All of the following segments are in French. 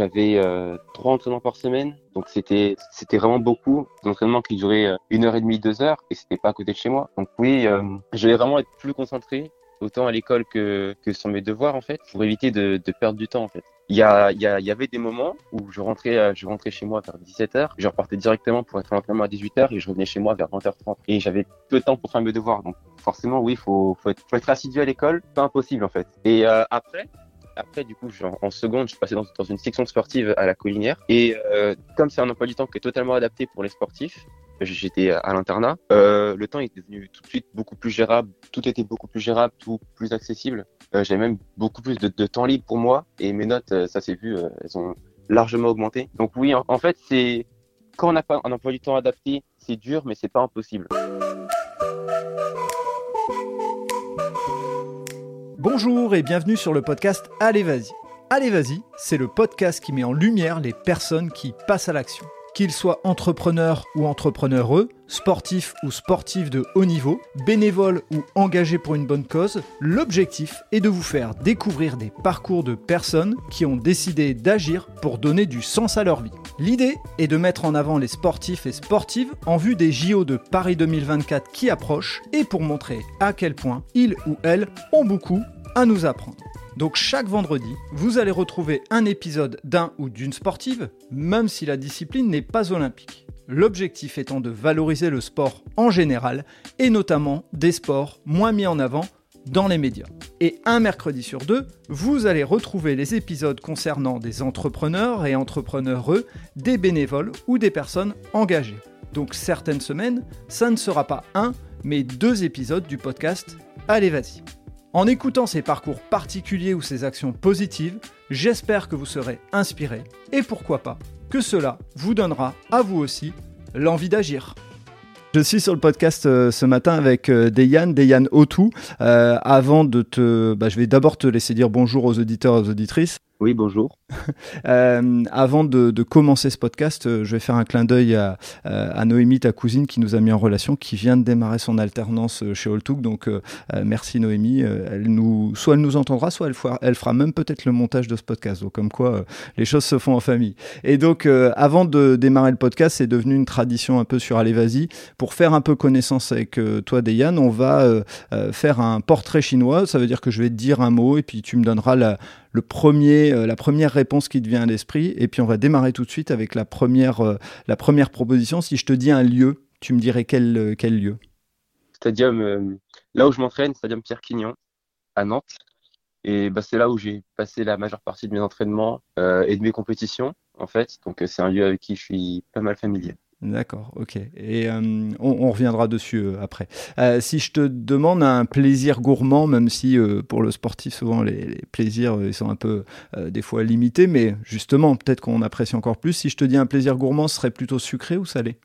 J'avais euh, trois entraînements par semaine, donc c'était c'était vraiment beaucoup. Des entraînements qui duraient euh, une heure et demie, deux heures, et c'était pas à côté de chez moi. Donc oui, euh, je vais vraiment être plus concentré, autant à l'école que que sur mes devoirs en fait, pour éviter de, perdre du temps en fait. Il y, a, il, y il avait des moments où je rentrais, euh, je rentrais chez moi vers 17h, je repartais directement pour être à l'entraînement à 18h et je revenais chez moi vers 20h30. Et j'avais peu de temps pour faire mes devoirs. Donc forcément, oui, faut, faut, être, faut être assidu à l'école, pas impossible en fait. Et après, après, du coup, en, en seconde, je suis passé dans, une section sportive à la Collinière. Et euh, comme c'est un emploi du temps qui est totalement adapté pour les sportifs, j'étais à l'internat. Euh, le temps est devenu tout de suite beaucoup plus gérable. Tout était beaucoup plus gérable, tout plus accessible. Euh, J'avais même beaucoup plus de, de, temps libre pour moi. Et mes notes, euh, ça s'est vu, euh, elles ont largement augmenté. Donc oui, en, en fait, c'est quand on n'a pas un emploi du temps adapté, c'est dur, mais c'est pas impossible. Bonjour et bienvenue sur le podcast Allez Vas-y. Allez Vas-y, c'est le podcast qui met en lumière les personnes qui passent à l'action. Qu'ils soient entrepreneurs ou entrepreneureux, sportifs ou sportifs de haut niveau, bénévoles ou engagés pour une bonne cause, l'objectif est de vous faire découvrir des parcours de personnes qui ont décidé d'agir pour donner du sens à leur vie. L'idée est de mettre en avant les sportifs et sportives en vue des JO de Paris 2024 qui approchent et pour montrer à quel point ils ou elles ont beaucoup à nous apprendre. Donc chaque vendredi, vous allez retrouver un épisode d'un ou d'une sportive, même si la discipline n'est pas olympique. L'objectif étant de valoriser le sport en général, et notamment des sports moins mis en avant dans les médias. Et un mercredi sur deux, vous allez retrouver les épisodes concernant des entrepreneurs et entrepreneureux, des bénévoles ou des personnes engagées. Donc certaines semaines, ça ne sera pas un, mais deux épisodes du podcast Allez vas-y. En écoutant ces parcours particuliers ou ces actions positives, j'espère que vous serez inspiré et pourquoi pas que cela vous donnera à vous aussi l'envie d'agir. Je suis sur le podcast euh, ce matin avec euh, Deyan, Deyan Otou. Euh, avant de te, bah, je vais d'abord te laisser dire bonjour aux auditeurs et aux auditrices. Oui, bonjour. euh, avant de, commencer ce podcast, euh, je vais faire un clin d'œil à, à, Noémie, ta cousine, qui nous a mis en relation, qui vient de démarrer son alternance chez Alltook. Donc, euh, merci Noémie. Elle nous, soit elle nous entendra, soit elle fera, elle fera même peut-être le montage de ce podcast. Donc, comme quoi, les choses se font en famille. Et donc, avant de démarrer le podcast, c'est devenu une tradition un peu sur Allez Vas-y. Pour faire un peu connaissance avec toi, Deyan, on va faire un portrait chinois. Ça veut dire que je vais te dire un mot et puis tu me donneras la, le premier, euh, la première réponse qui te vient à l'esprit. Et puis on va démarrer tout de suite avec la première, euh, la première proposition. Si je te dis un lieu, tu me dirais quel, euh, quel lieu? Stadium, là où je m'entraîne, Stadium Pierre Quignon, à Nantes. Et bah, c'est là où j'ai passé la majeure partie de mes entraînements et de mes compétitions, en fait. Donc c'est un lieu avec qui je suis pas mal familier. D'accord, ok. Et euh, on, on, reviendra dessus euh, après. Euh, si je te demande un plaisir gourmand, même si pour le sportif, souvent les, les plaisirs ils sont un peu des fois limités, mais justement, peut-être qu'on apprécie encore plus. Si je te dis un plaisir gourmand, ce serait plutôt sucré ou salé?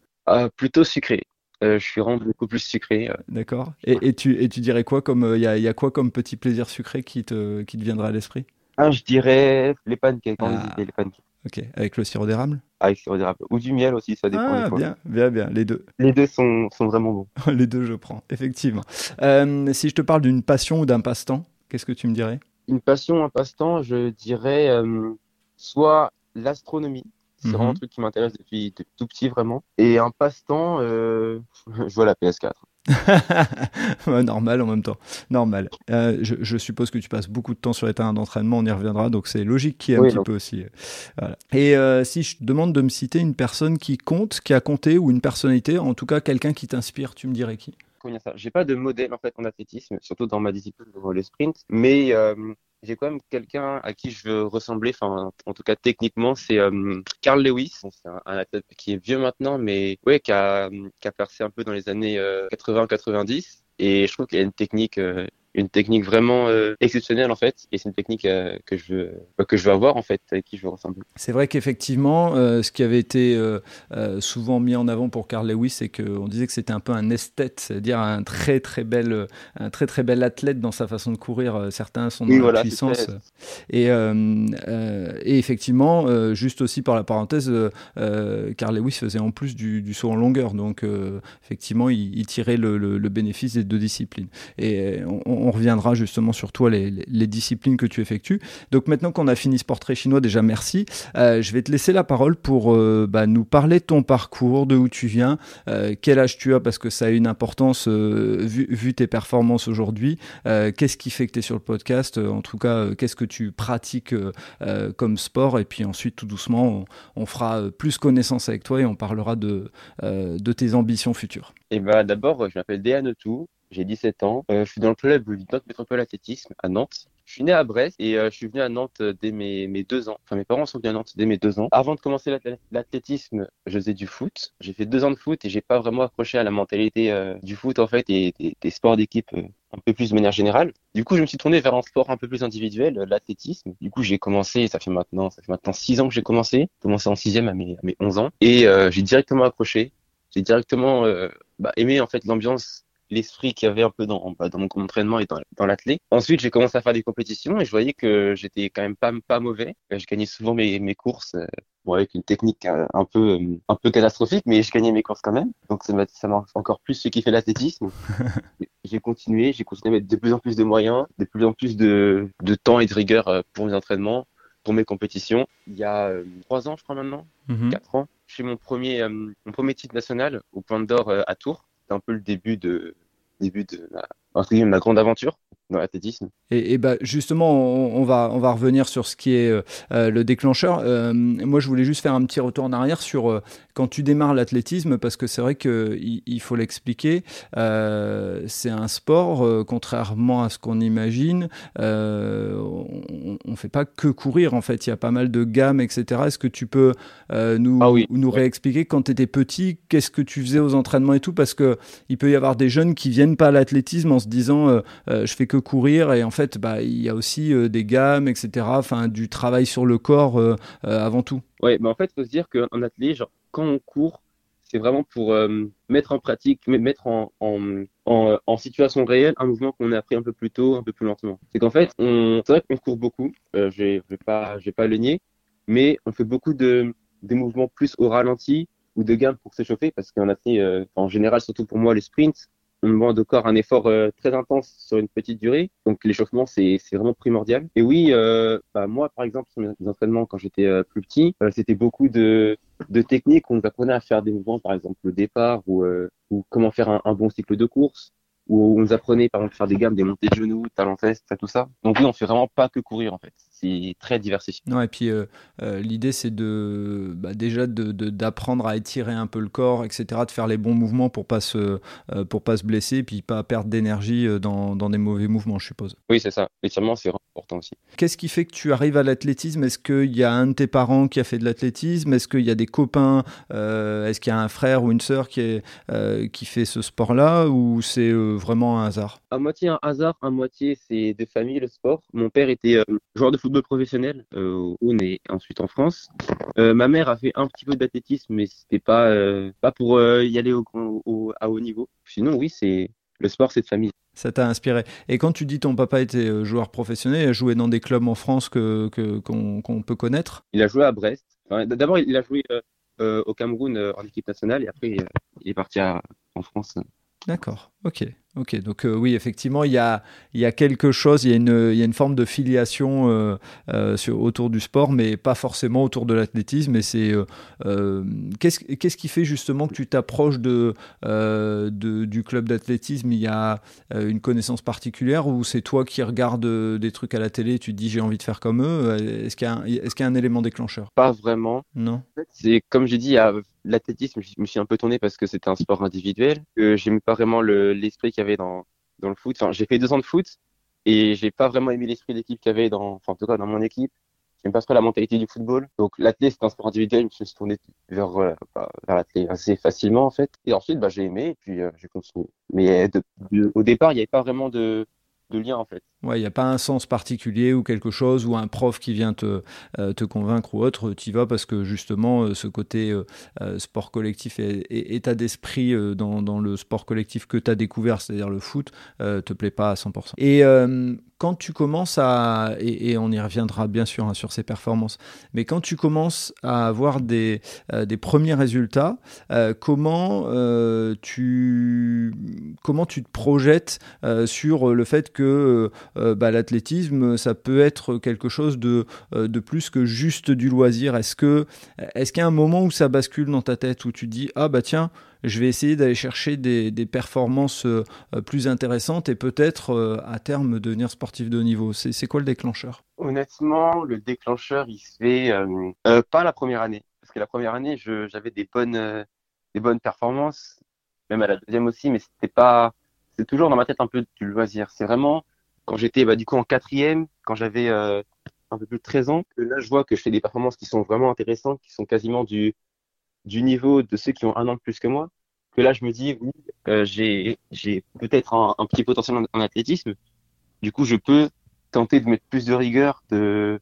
Plutôt sucré. je suis vraiment beaucoup plus sucré. D'accord. Et, et, tu, et tu dirais quoi comme il y a, y, a, quoi comme petit plaisir sucré qui te, qui te viendra à l'esprit? Ah, Je dirais les pancakes. Ah. Les pancakes. Ok, avec le sirop d'érable? Avec le sirop d'érable. Ou du miel aussi, ça dépend. Ah, bien, bien, bien, les deux. Les deux sont, sont vraiment bons. les deux, je prends, effectivement. Euh, si je te parle d'une passion ou d'un passe-temps, qu'est-ce que tu me dirais? Une passion, un passe-temps, je dirais euh, soit l'astronomie. C'est mm -hmm. vraiment un truc qui m'intéresse depuis, depuis, tout petit, vraiment. Et un passe-temps, euh, je vois la PS4. normal en même temps. Normal. Euh, je, je, suppose que tu passes beaucoup de temps sur les terrains d'entraînement, on y reviendra, donc c'est logique qu'il y ait un petit peu aussi. Voilà. Et euh, si je te demande de me citer une personne qui compte, qui a compté, ou une personnalité, en tout cas quelqu'un qui t'inspire, tu me dirais qui? J'ai pas de modèle en fait en athlétisme, surtout dans ma discipline, le sprint, mais euh, j'ai quand même quelqu'un à qui je veux ressembler, enfin en tout cas techniquement, c'est euh, Carl Lewis. C'est un, athlète qui est vieux maintenant, mais ouais, qui a, percé un peu dans les années euh, 80-90. Et je trouve qu'il a une technique, euh, une technique vraiment euh, exceptionnelle en fait. Et c'est une technique euh, que je veux, que je veux avoir en fait, avec qui je veux ressembler. C'est vrai qu'effectivement, euh, ce qui avait été euh, souvent mis en avant pour Carl Lewis, c'est qu'on disait que c'était un peu un esthète, c'est-à-dire un très très bel, un très très bel athlète dans sa façon de courir. Certains sont dans oui, la voilà, puissance. Et, et, effectivement, juste aussi par la parenthèse, Carl Lewis faisait en plus du, du saut en longueur, donc effectivement, il, il tirait le, le, le bénéfice des deux disciplines. Et on, on, reviendra justement sur toi, les, disciplines que tu effectues. Donc maintenant qu'on a fini ce portrait chinois, déjà merci. Euh, je vais te laisser la parole pour euh, bah, nous parler de ton parcours, de où tu viens, euh, quel âge tu as, parce que ça a une importance vu, tes performances aujourd'hui. qu'est-ce qui fait que tu es sur le podcast? En tout cas, qu'est-ce que tu pratiques comme sport? Et puis ensuite, tout doucement, on, on, fera plus connaissance avec toi et on parlera de, tes ambitions futures. Et bah, d'abord, je m'appelle Déa Netou, j'ai 17 ans. Euh, je suis dans le club Nantes Métropole Athlétisme à Nantes. Je suis né à Brest et euh, je suis venu à Nantes dès mes, deux ans. Enfin, mes parents sont venus à Nantes dès mes deux ans. Avant de commencer l'athlétisme, je faisais du foot. J'ai fait deux ans de foot et j'ai pas vraiment accroché à la mentalité euh, du foot en fait et des, sports d'équipe un peu plus de manière générale. Du coup, je me suis tourné vers un sport un peu plus individuel, l'athlétisme. Du coup, j'ai commencé, ça fait maintenant, ça fait maintenant six ans que j'ai commencé. Commencé en sixième à mes, à mes 11 ans et j'ai directement accroché. J'ai directement bah, aimé en fait l'ambiance l'esprit qu'il y avait un peu dans, bah, dans mon entraînement et dans, dans l'athlète. Ensuite, j'ai commencé à faire des compétitions et je voyais que j'étais quand même pas, pas mauvais. Je gagnais souvent mes, mes courses, euh, bon, avec une technique euh, un peu, euh, un peu catastrophique, mais je gagnais mes courses quand même. Donc, ça m'a, ça m'a encore plus ce qui fait l'athlétisme. j'ai continué, j'ai continué à mettre de plus en plus de moyens, de plus en plus de, de temps et de rigueur pour mes entraînements, pour mes compétitions. Il y a trois ans, je crois maintenant, mm-hmm. quatre ans, j'ai mon premier, mon premier titre national au Point d'Or à Tours c'était un peu le début de, début de ma, grande aventure dans l'athlétisme. Et, et bah justement, on, va, on va revenir sur ce qui est euh, euh, le déclencheur. Euh, moi, je voulais juste faire un petit retour en arrière sur quand tu démarres l'athlétisme, parce que c'est vrai qu'il il faut l'expliquer, c'est un sport, contrairement à ce qu'on imagine, on ne fait pas que courir, en fait, il y a pas mal de gammes, etc. Est-ce que tu peux nous, ah nous réexpliquer quand tu étais petit, qu'est-ce que tu faisais aux entraînements et tout? Parce qu'il peut y avoir des jeunes qui viennent pas à l'athlétisme en se disant, je fais que courir et en fait bah, il y a aussi euh, des gammes etc enfin du travail sur le corps euh, euh, avant tout. Ouais mais en fait faut se dire qu'en athlète genre quand on court c'est vraiment pour mettre en pratique mettre en, en, situation réelle un mouvement qu'on a appris un peu plus tôt un peu plus lentement. C'est qu'en fait on c'est vrai qu'on court beaucoup je vais, pas je vais pas le nier mais on fait beaucoup de des mouvements plus au ralenti ou de gammes pour s'échauffer parce qu'en athlète en général surtout pour moi les sprints on demande au corps un effort euh, très intense sur une petite durée. Donc l'échauffement, c'est vraiment primordial. Et oui, euh, bah, moi, par exemple, sur mes entraînements, quand j'étais euh, plus petit, c'était beaucoup de, de techniques. On apprenait à faire des mouvements, par exemple le départ ou, ou comment faire un, un bon cycle de course où on nous apprenait par exemple faire des gammes, des montées de genoux, talons fesses, tout ça. Donc oui, on fait vraiment pas que courir en fait. C'est très diversifié. Non, et puis euh, euh, l'idée c'est de bah, déjà d'apprendre de, à étirer un peu le corps, etc., de faire les bons mouvements pour pas se euh, pour pas se blesser, puis pas perdre d'énergie dans, dans, des mauvais mouvements, je suppose. Oui, c'est ça. L'étirement c'est important aussi. Qu'est-ce qui fait que tu arrives à l'athlétisme? Est-ce qu'il y a un de tes parents qui a fait de l'athlétisme? Est-ce qu'il y a des copains Est-ce qu'il y a un frère ou une sœur qui est qui fait ce sport-là ou c'est vraiment un hasard? À moitié un hasard, à moitié c'est de famille le sport. Mon père était euh, joueur de football professionnel euh, au et ensuite en France. Euh, ma mère a fait un petit peu d'athlétisme, mais c'était pas pas pour y aller au, à haut niveau. Sinon, oui, c'est le sport, c'est de famille. Ça t'a inspiré. Et quand tu dis ton papa était joueur professionnel, il a joué dans des clubs en France que qu'on peut connaître? Il a joué à Brest. D'abord, il a joué au Cameroun en équipe nationale et après, il est parti en France. D'accord, ok. Ok, donc euh, oui, effectivement, il y a, il y a quelque chose, il y a une, il y a une forme de filiation euh, euh, sur, autour du sport, mais pas forcément autour de l'athlétisme. Et c'est qu'est-ce, qu'est-ce qui fait justement que tu t'approches de, de, du club d'athlétisme? Il y a une connaissance particulière ou c'est toi qui regardes des trucs à la télé et tu te dis j'ai envie de faire comme eux? Est-ce qu'il y a un, est-ce qu'il y a un élément déclencheur? Pas vraiment. Non? c'est comme j'ai dit, il y a l'athlétisme, je me suis un peu tourné parce que c'était un sport individuel, que j'aime pas vraiment l'esprit qu'il y avait dans, dans le foot. Enfin, j'ai fait deux ans de foot et j'ai pas vraiment aimé l'esprit d'équipe qu'il y avait dans, enfin, en tout cas, dans mon équipe. J'aime pas trop la mentalité du football. Donc, l'athlète, c'est un sport individuel. Je me suis tourné vers, euh, bah, vers l'athlète assez facilement, en fait. Et ensuite, bah, j'ai aimé et puis euh, j'ai continué. Mais de, au départ, il n'y avait pas vraiment de, de lien, en fait. Il n'y a pas un sens particulier ou quelque chose ou un prof qui vient te, euh, te convaincre ou autre. Tu y vas parce que justement, euh, ce côté euh, sport collectif et, état d'esprit dans, dans, le sport collectif que tu as découvert, c'est-à-dire le foot, te plaît pas à 100%. Et quand tu commences à, et, on y reviendra bien sûr hein, sur ces performances, mais quand tu commences à avoir des, des premiers résultats, comment, tu, comment tu te projettes sur le fait que bah, l'athlétisme, ça peut être quelque chose de, de plus que juste du loisir Est-ce que est-ce qu'il y a un moment où ça bascule dans ta tête, où tu dis, ah bah tiens, je vais essayer d'aller chercher des, performances euh, plus intéressantes et peut-être euh, à terme devenir sportif de haut niveau? C'est quoi le déclencheur? Honnêtement, le déclencheur, il se fait euh, pas la première année. Parce que la première année, j'avais des bonnes, des bonnes performances, même à la deuxième aussi, mais c'était pas. C'est toujours dans ma tête un peu du loisir. C'est vraiment quand j'étais bah, du coup en quatrième, quand j'avais un peu plus de 13 ans, que là je vois que je fais des performances qui sont vraiment intéressantes, qui sont quasiment du, du niveau de ceux qui ont un an de plus que moi, que là, je me dis, oui, euh, j'ai, j'ai peut-être un, petit potentiel en, athlétisme. Du coup, je peux tenter de mettre plus de rigueur, de,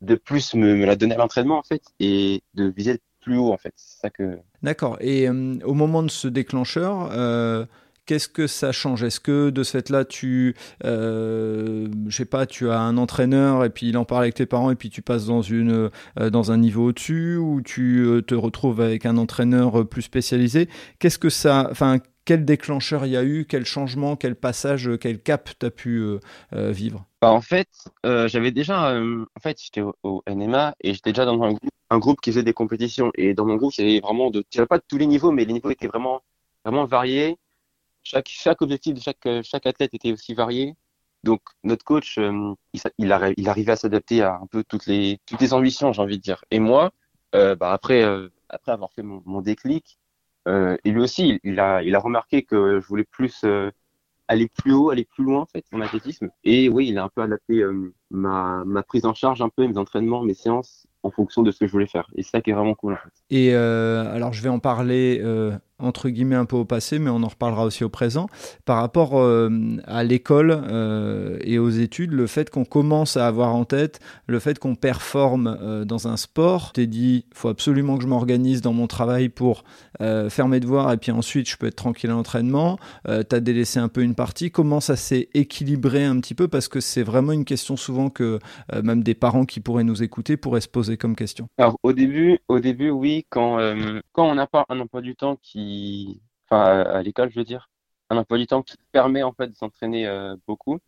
de plus me, la donner à l'entraînement, en fait, et de viser plus haut, en fait. C'est ça que. D'accord. Et euh, au moment de ce déclencheur, euh, Qu'est-ce que ça change? Est-ce que de ce fait-là, tu, euh, je sais pas, tu as un entraîneur et puis il en parle avec tes parents et puis tu passes dans une, euh, dans un niveau au-dessus ou tu euh, te retrouves avec un entraîneur euh, plus spécialisé? Qu'est-ce que ça, enfin, quel déclencheur il y a eu? Quel changement? Quel passage? Quel cap tu as pu vivre? Bah, En fait, j'avais déjà, en fait, j'étais au, NMA et j'étais déjà dans un groupe, un groupe qui faisait des compétitions. Et dans mon groupe, il y avait vraiment de, je pas de tous les niveaux, mais les niveaux étaient vraiment, vraiment variés chaque, chaque objectif de chaque, chaque athlète était aussi varié. Donc notre coach, euh, il, arrivait à s'adapter à un peu toutes les, toutes les ambitions, j'ai envie de dire. Et moi, euh, bah après, euh, après avoir fait mon, déclic, euh, et lui aussi, il, a, il a remarqué que je voulais plus euh, aller plus haut, aller plus loin en fait, mon athlétisme. Et oui, il a un peu adapté ma, ma prise en charge, un peu mes entraînements, mes séances en fonction de ce que je voulais faire. Et c'est ça qui est vraiment cool en fait. Et alors je vais en parler entre guillemets un peu au passé, mais on en reparlera aussi au présent. Par rapport euh, à l'école euh, et aux études, le fait qu'on commence à avoir en tête le fait qu'on performe euh, dans un sport, t'es dit, faut absolument que je m'organise dans mon travail pour faire mes devoirs et puis ensuite je peux être tranquille à l'entraînement. t'as délaissé un peu une partie. Comment ça s'est équilibré un petit peu? Parce que c'est vraiment une question souvent que même des parents qui pourraient nous écouter pourraient se poser comme question. Alors au début, au début, oui, quand quand on n'a pas un emploi du temps qui enfin à, l'école, je veux dire, un emploi du temps qui permet en fait de s'entraîner euh, beaucoup.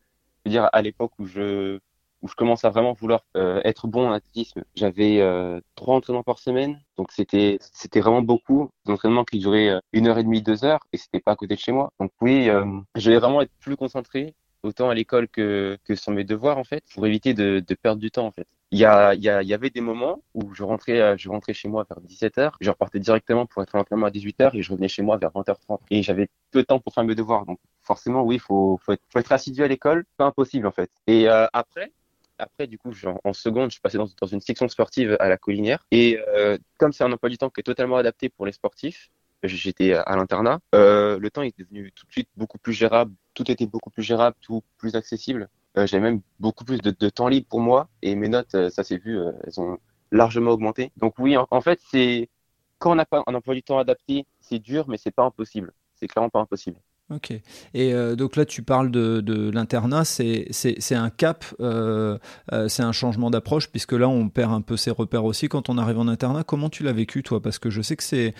Je veux dire, à l'époque où je où je commence à vraiment vouloir euh, être bon en athlétisme, j'avais euh, trois entraînements par semaine, donc c'était c'était vraiment beaucoup d'entraînements qui duraient une heure et demie, deux heures, et c'était pas à côté de chez moi. Donc oui, je vais vraiment être plus concentré autant à l'école que, que sur mes devoirs en fait, pour éviter de, de perdre du temps en fait. Il y, a, il, y a, y avait des moments où je rentrais, euh, je rentrais chez moi vers 17h, je repartais directement pour être à l'entraînement à 18h et je revenais chez moi vers 20h30. Et j'avais peu de temps pour faire mes devoirs. Donc forcément, oui, il faut, faut, faut être assidu à l'école, pas impossible en fait. Et euh, après, après, du coup, en seconde, je passé dans, dans, une section sportive à la Collinière. Et euh, comme c'est un emploi du temps qui est totalement adapté pour les sportifs, j'étais à l'internat. Euh, le temps est devenu tout de suite beaucoup plus gérable. Tout était beaucoup plus gérable, tout plus accessible. Euh, J'avais même beaucoup plus de, temps libre pour moi et mes notes, euh, ça s'est vu, euh, elles ont largement augmenté. Donc oui, en, fait, c'est quand on n'a pas un emploi du temps adapté, c'est dur, mais c'est pas impossible. C'est clairement pas impossible. Ok. Et donc là, tu parles de, de l'internat, c'est un cap, c'est un changement d'approche, puisque là, on perd un peu ses repères aussi quand on arrive en internat. Comment tu l'as vécu, toi? Parce que je sais que c'est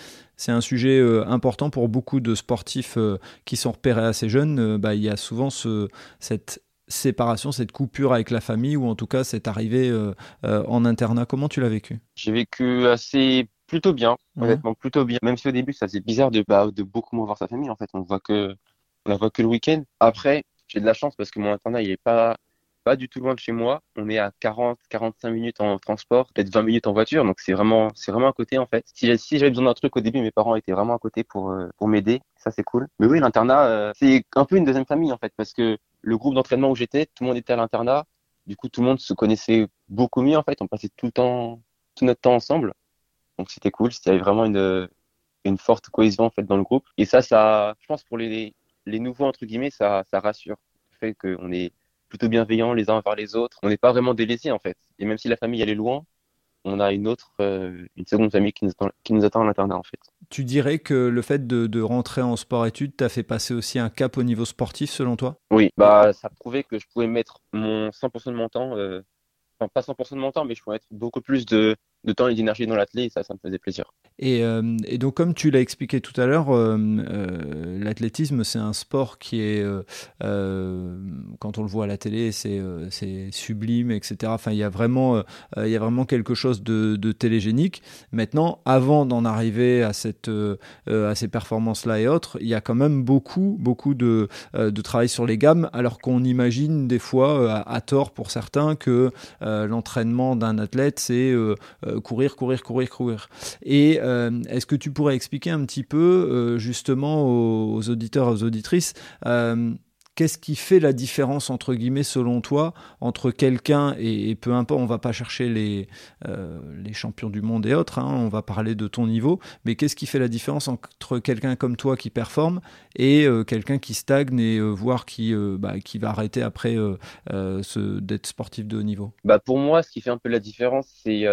un sujet important pour beaucoup de sportifs qui sont repérés assez jeunes. Bah, il y a souvent ce, cette séparation, cette coupure avec la famille, ou en tout cas cette arrivée en internat. Comment tu l'as vécu? J'ai vécu assez plutôt bien, honnêtement, plutôt bien. Même si au début, ça faisait bizarre de, bah, de beaucoup moins voir sa famille, en fait. On voit que, on la voit que le week-end. Après, j'ai de la chance parce que mon internat, il est pas, pas du tout loin de chez moi. On est à 40, 45 minutes en transport, peut-être 20 minutes en voiture. Donc, c'est vraiment, c'est vraiment à côté, en fait. Si, si j'avais besoin d'un truc au début, mes parents étaient vraiment à côté pour, euh, pour m'aider. Ça, c'est cool. Mais oui, l'internat, euh, c'est un peu une deuxième famille, en fait, parce que le groupe d'entraînement où j'étais, tout le monde était à l'internat. Du coup, tout le monde se connaissait beaucoup mieux, en fait. On passait tout le temps, tout notre temps ensemble. Donc c'était cool, il y avait vraiment une, une forte cohésion en fait dans le groupe. Et ça, ça, je pense pour les, les nouveaux entre guillemets, ça, ça rassure. Le fait qu'on est plutôt bienveillants les uns envers les autres. On n'est pas vraiment délaissés en fait. Et même si la famille elle est loin, on a une autre, euh, une seconde famille qui nous attend, qui nous attend à l'internat en fait. Tu dirais que le fait de, de rentrer en sport-études t'a fait passer aussi un cap au niveau sportif selon toi? Oui, bah ça prouvait que je pouvais mettre mon 100% de mon temps, euh, enfin pas 100% de mon temps, mais je pouvais mettre beaucoup plus de, de temps et d'énergie dans l'athlète ça, ça me faisait plaisir. Et, euh, et, donc, comme tu l'as expliqué tout à l'heure, euh, euh, l'athlétisme, c'est un sport qui est, quand on le voit à la télé, c'est sublime, etc. Enfin, il y a vraiment, y a vraiment quelque chose de, télégénique. Maintenant, avant d'en arriver à, cette, à ces performances-là et autres, il y a quand même beaucoup, beaucoup de, de travail sur les gammes, alors qu'on imagine des fois, à, tort pour certains, que l'entraînement d'un athlète, c'est courir, courir, courir, courir. Et euh, est-ce que tu pourrais expliquer un petit peu euh, justement aux, auditeurs, aux auditrices, euh, Qu'est-ce qui fait la différence, entre guillemets, selon toi, entre quelqu'un, et, peu importe, on va pas chercher les, euh, champions du monde et autres, hein, on va parler de ton niveau, mais qu'est-ce qui fait la différence entre quelqu'un comme toi qui performe et euh, quelqu'un qui stagne et euh, voire qui, bah, qui va arrêter après d'être sportif de haut niveau? Bah Pour moi, ce qui fait un peu la différence, c'est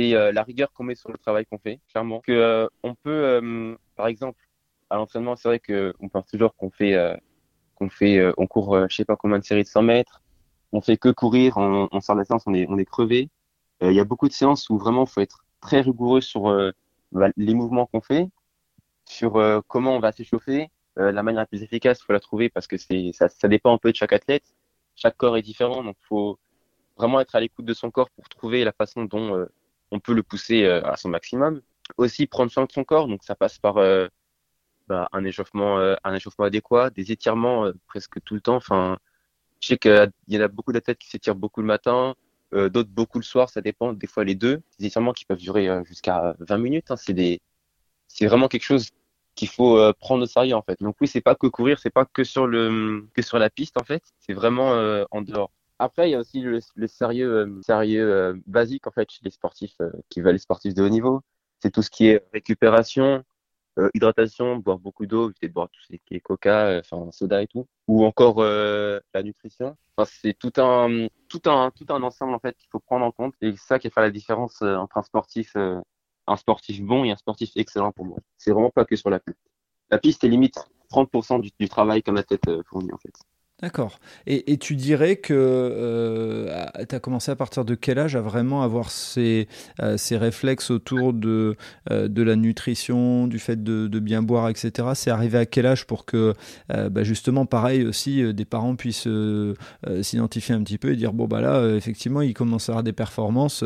la rigueur qu'on met sur le travail qu'on fait, clairement. Que, on peut, par exemple, à l'entraînement, c'est vrai qu'on pense toujours qu'on fait on fait, euh, on court, euh, je sais pas combien de séries de 100 mètres, on fait que courir, on, sort de la séance, on est, on est crevé. Euh, il y a beaucoup de séances où vraiment faut être très rigoureux sur bah, les mouvements qu'on fait, sur comment on va s'échauffer, la manière la plus efficace, faut la trouver parce que c'est ça, ça dépend un peu de chaque athlète. Chaque corps est différent, donc faut vraiment être à l'écoute de son corps pour trouver la façon dont on peut le pousser à son maximum. Aussi prendre soin de son corps, donc ça passe par bah, un échauffement, euh, un échauffement adéquat, des étirements euh, presque tout le temps. Enfin, je sais qu'il y en a beaucoup d'athlètes qui s'étirent beaucoup le matin, euh, d'autres beaucoup le soir, ça dépend. Des fois les deux. Des étirements qui peuvent durer jusqu'à 20 minutes. Hein, c'est des, c'est vraiment quelque chose qu'il faut prendre au sérieux en fait. Donc oui, c'est pas que courir, c'est pas que sur le que sur la piste en fait, c'est vraiment en dehors. Après, il y a aussi le, sérieux sérieux basique en fait chez les sportifs qui veulent les sportifs de haut niveau. C'est tout ce qui est récupération, euh, hydratation, boire beaucoup d'eau, éviter de boire tout ce qui est coca, euh, enfin soda et tout, ou encore euh, la nutrition. Enfin, c'est tout un tout un tout un ensemble en fait qu'il faut prendre en compte et c'est ça qui fait la différence entre un sportif un sportif bon et un sportif excellent pour moi. C'est vraiment pas que sur la piste. La piste est limite 30% du, du travail qu'un athlète fournit en fait. D'accord. Et, tu dirais que euh, tu as commencé à partir de quel âge à vraiment avoir ces, euh, ces réflexes autour de, euh, de la nutrition, du fait de, bien boire, etc. C'est arrivé à quel âge pour que, bah, justement, pareil aussi, des parents puissent s'identifier un petit peu et dire bon, bah là, effectivement, il commence à avoir des performances,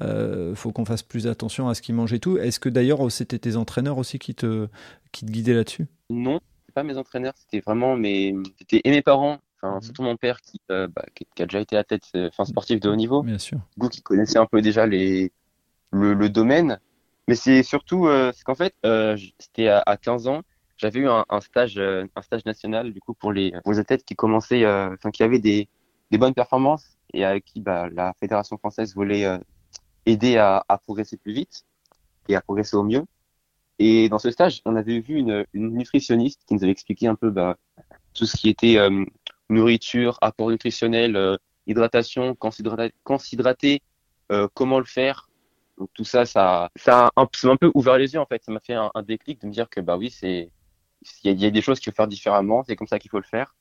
il faut qu'on fasse plus attention à ce qu'il mange et tout. Est-ce que d'ailleurs, c'était tes entraîneurs aussi qui te, qui te guidaient là-dessus? Non, pas mes entraîneurs, c'était vraiment mes, c'était et mes parents, enfin mhm. surtout mon père qui, euh, bah, qui, a déjà été athlète, euh, enfin sportif de haut niveau, bien sûr, du qui connaissait un peu déjà les le, le domaine. Mais c'est surtout, euh, c'est qu'en fait, euh, c'était à, à, 15 ans, j'avais eu un, un, stage, un stage national du coup pour les pour les athlètes qui commençaient, enfin qui avaient des des bonnes performances et avec qui bah, la fédération française voulait aider à, à progresser plus vite et à progresser au mieux. Et dans ce stage, on avait vu une, une nutritionniste qui nous avait expliqué un peu bah, tout ce qui était euh, nourriture, apport nutritionnel, euh, hydratation, quand s'hydrater, euh, comment le faire. Donc tout ça, ça, ça m'a un, peu ouvert les yeux en fait. Ça m'a fait un, un, déclic de me dire que bah oui, c'est il y, y, a des choses qu'il faut faire différemment. C'est comme ça qu'il faut le faire.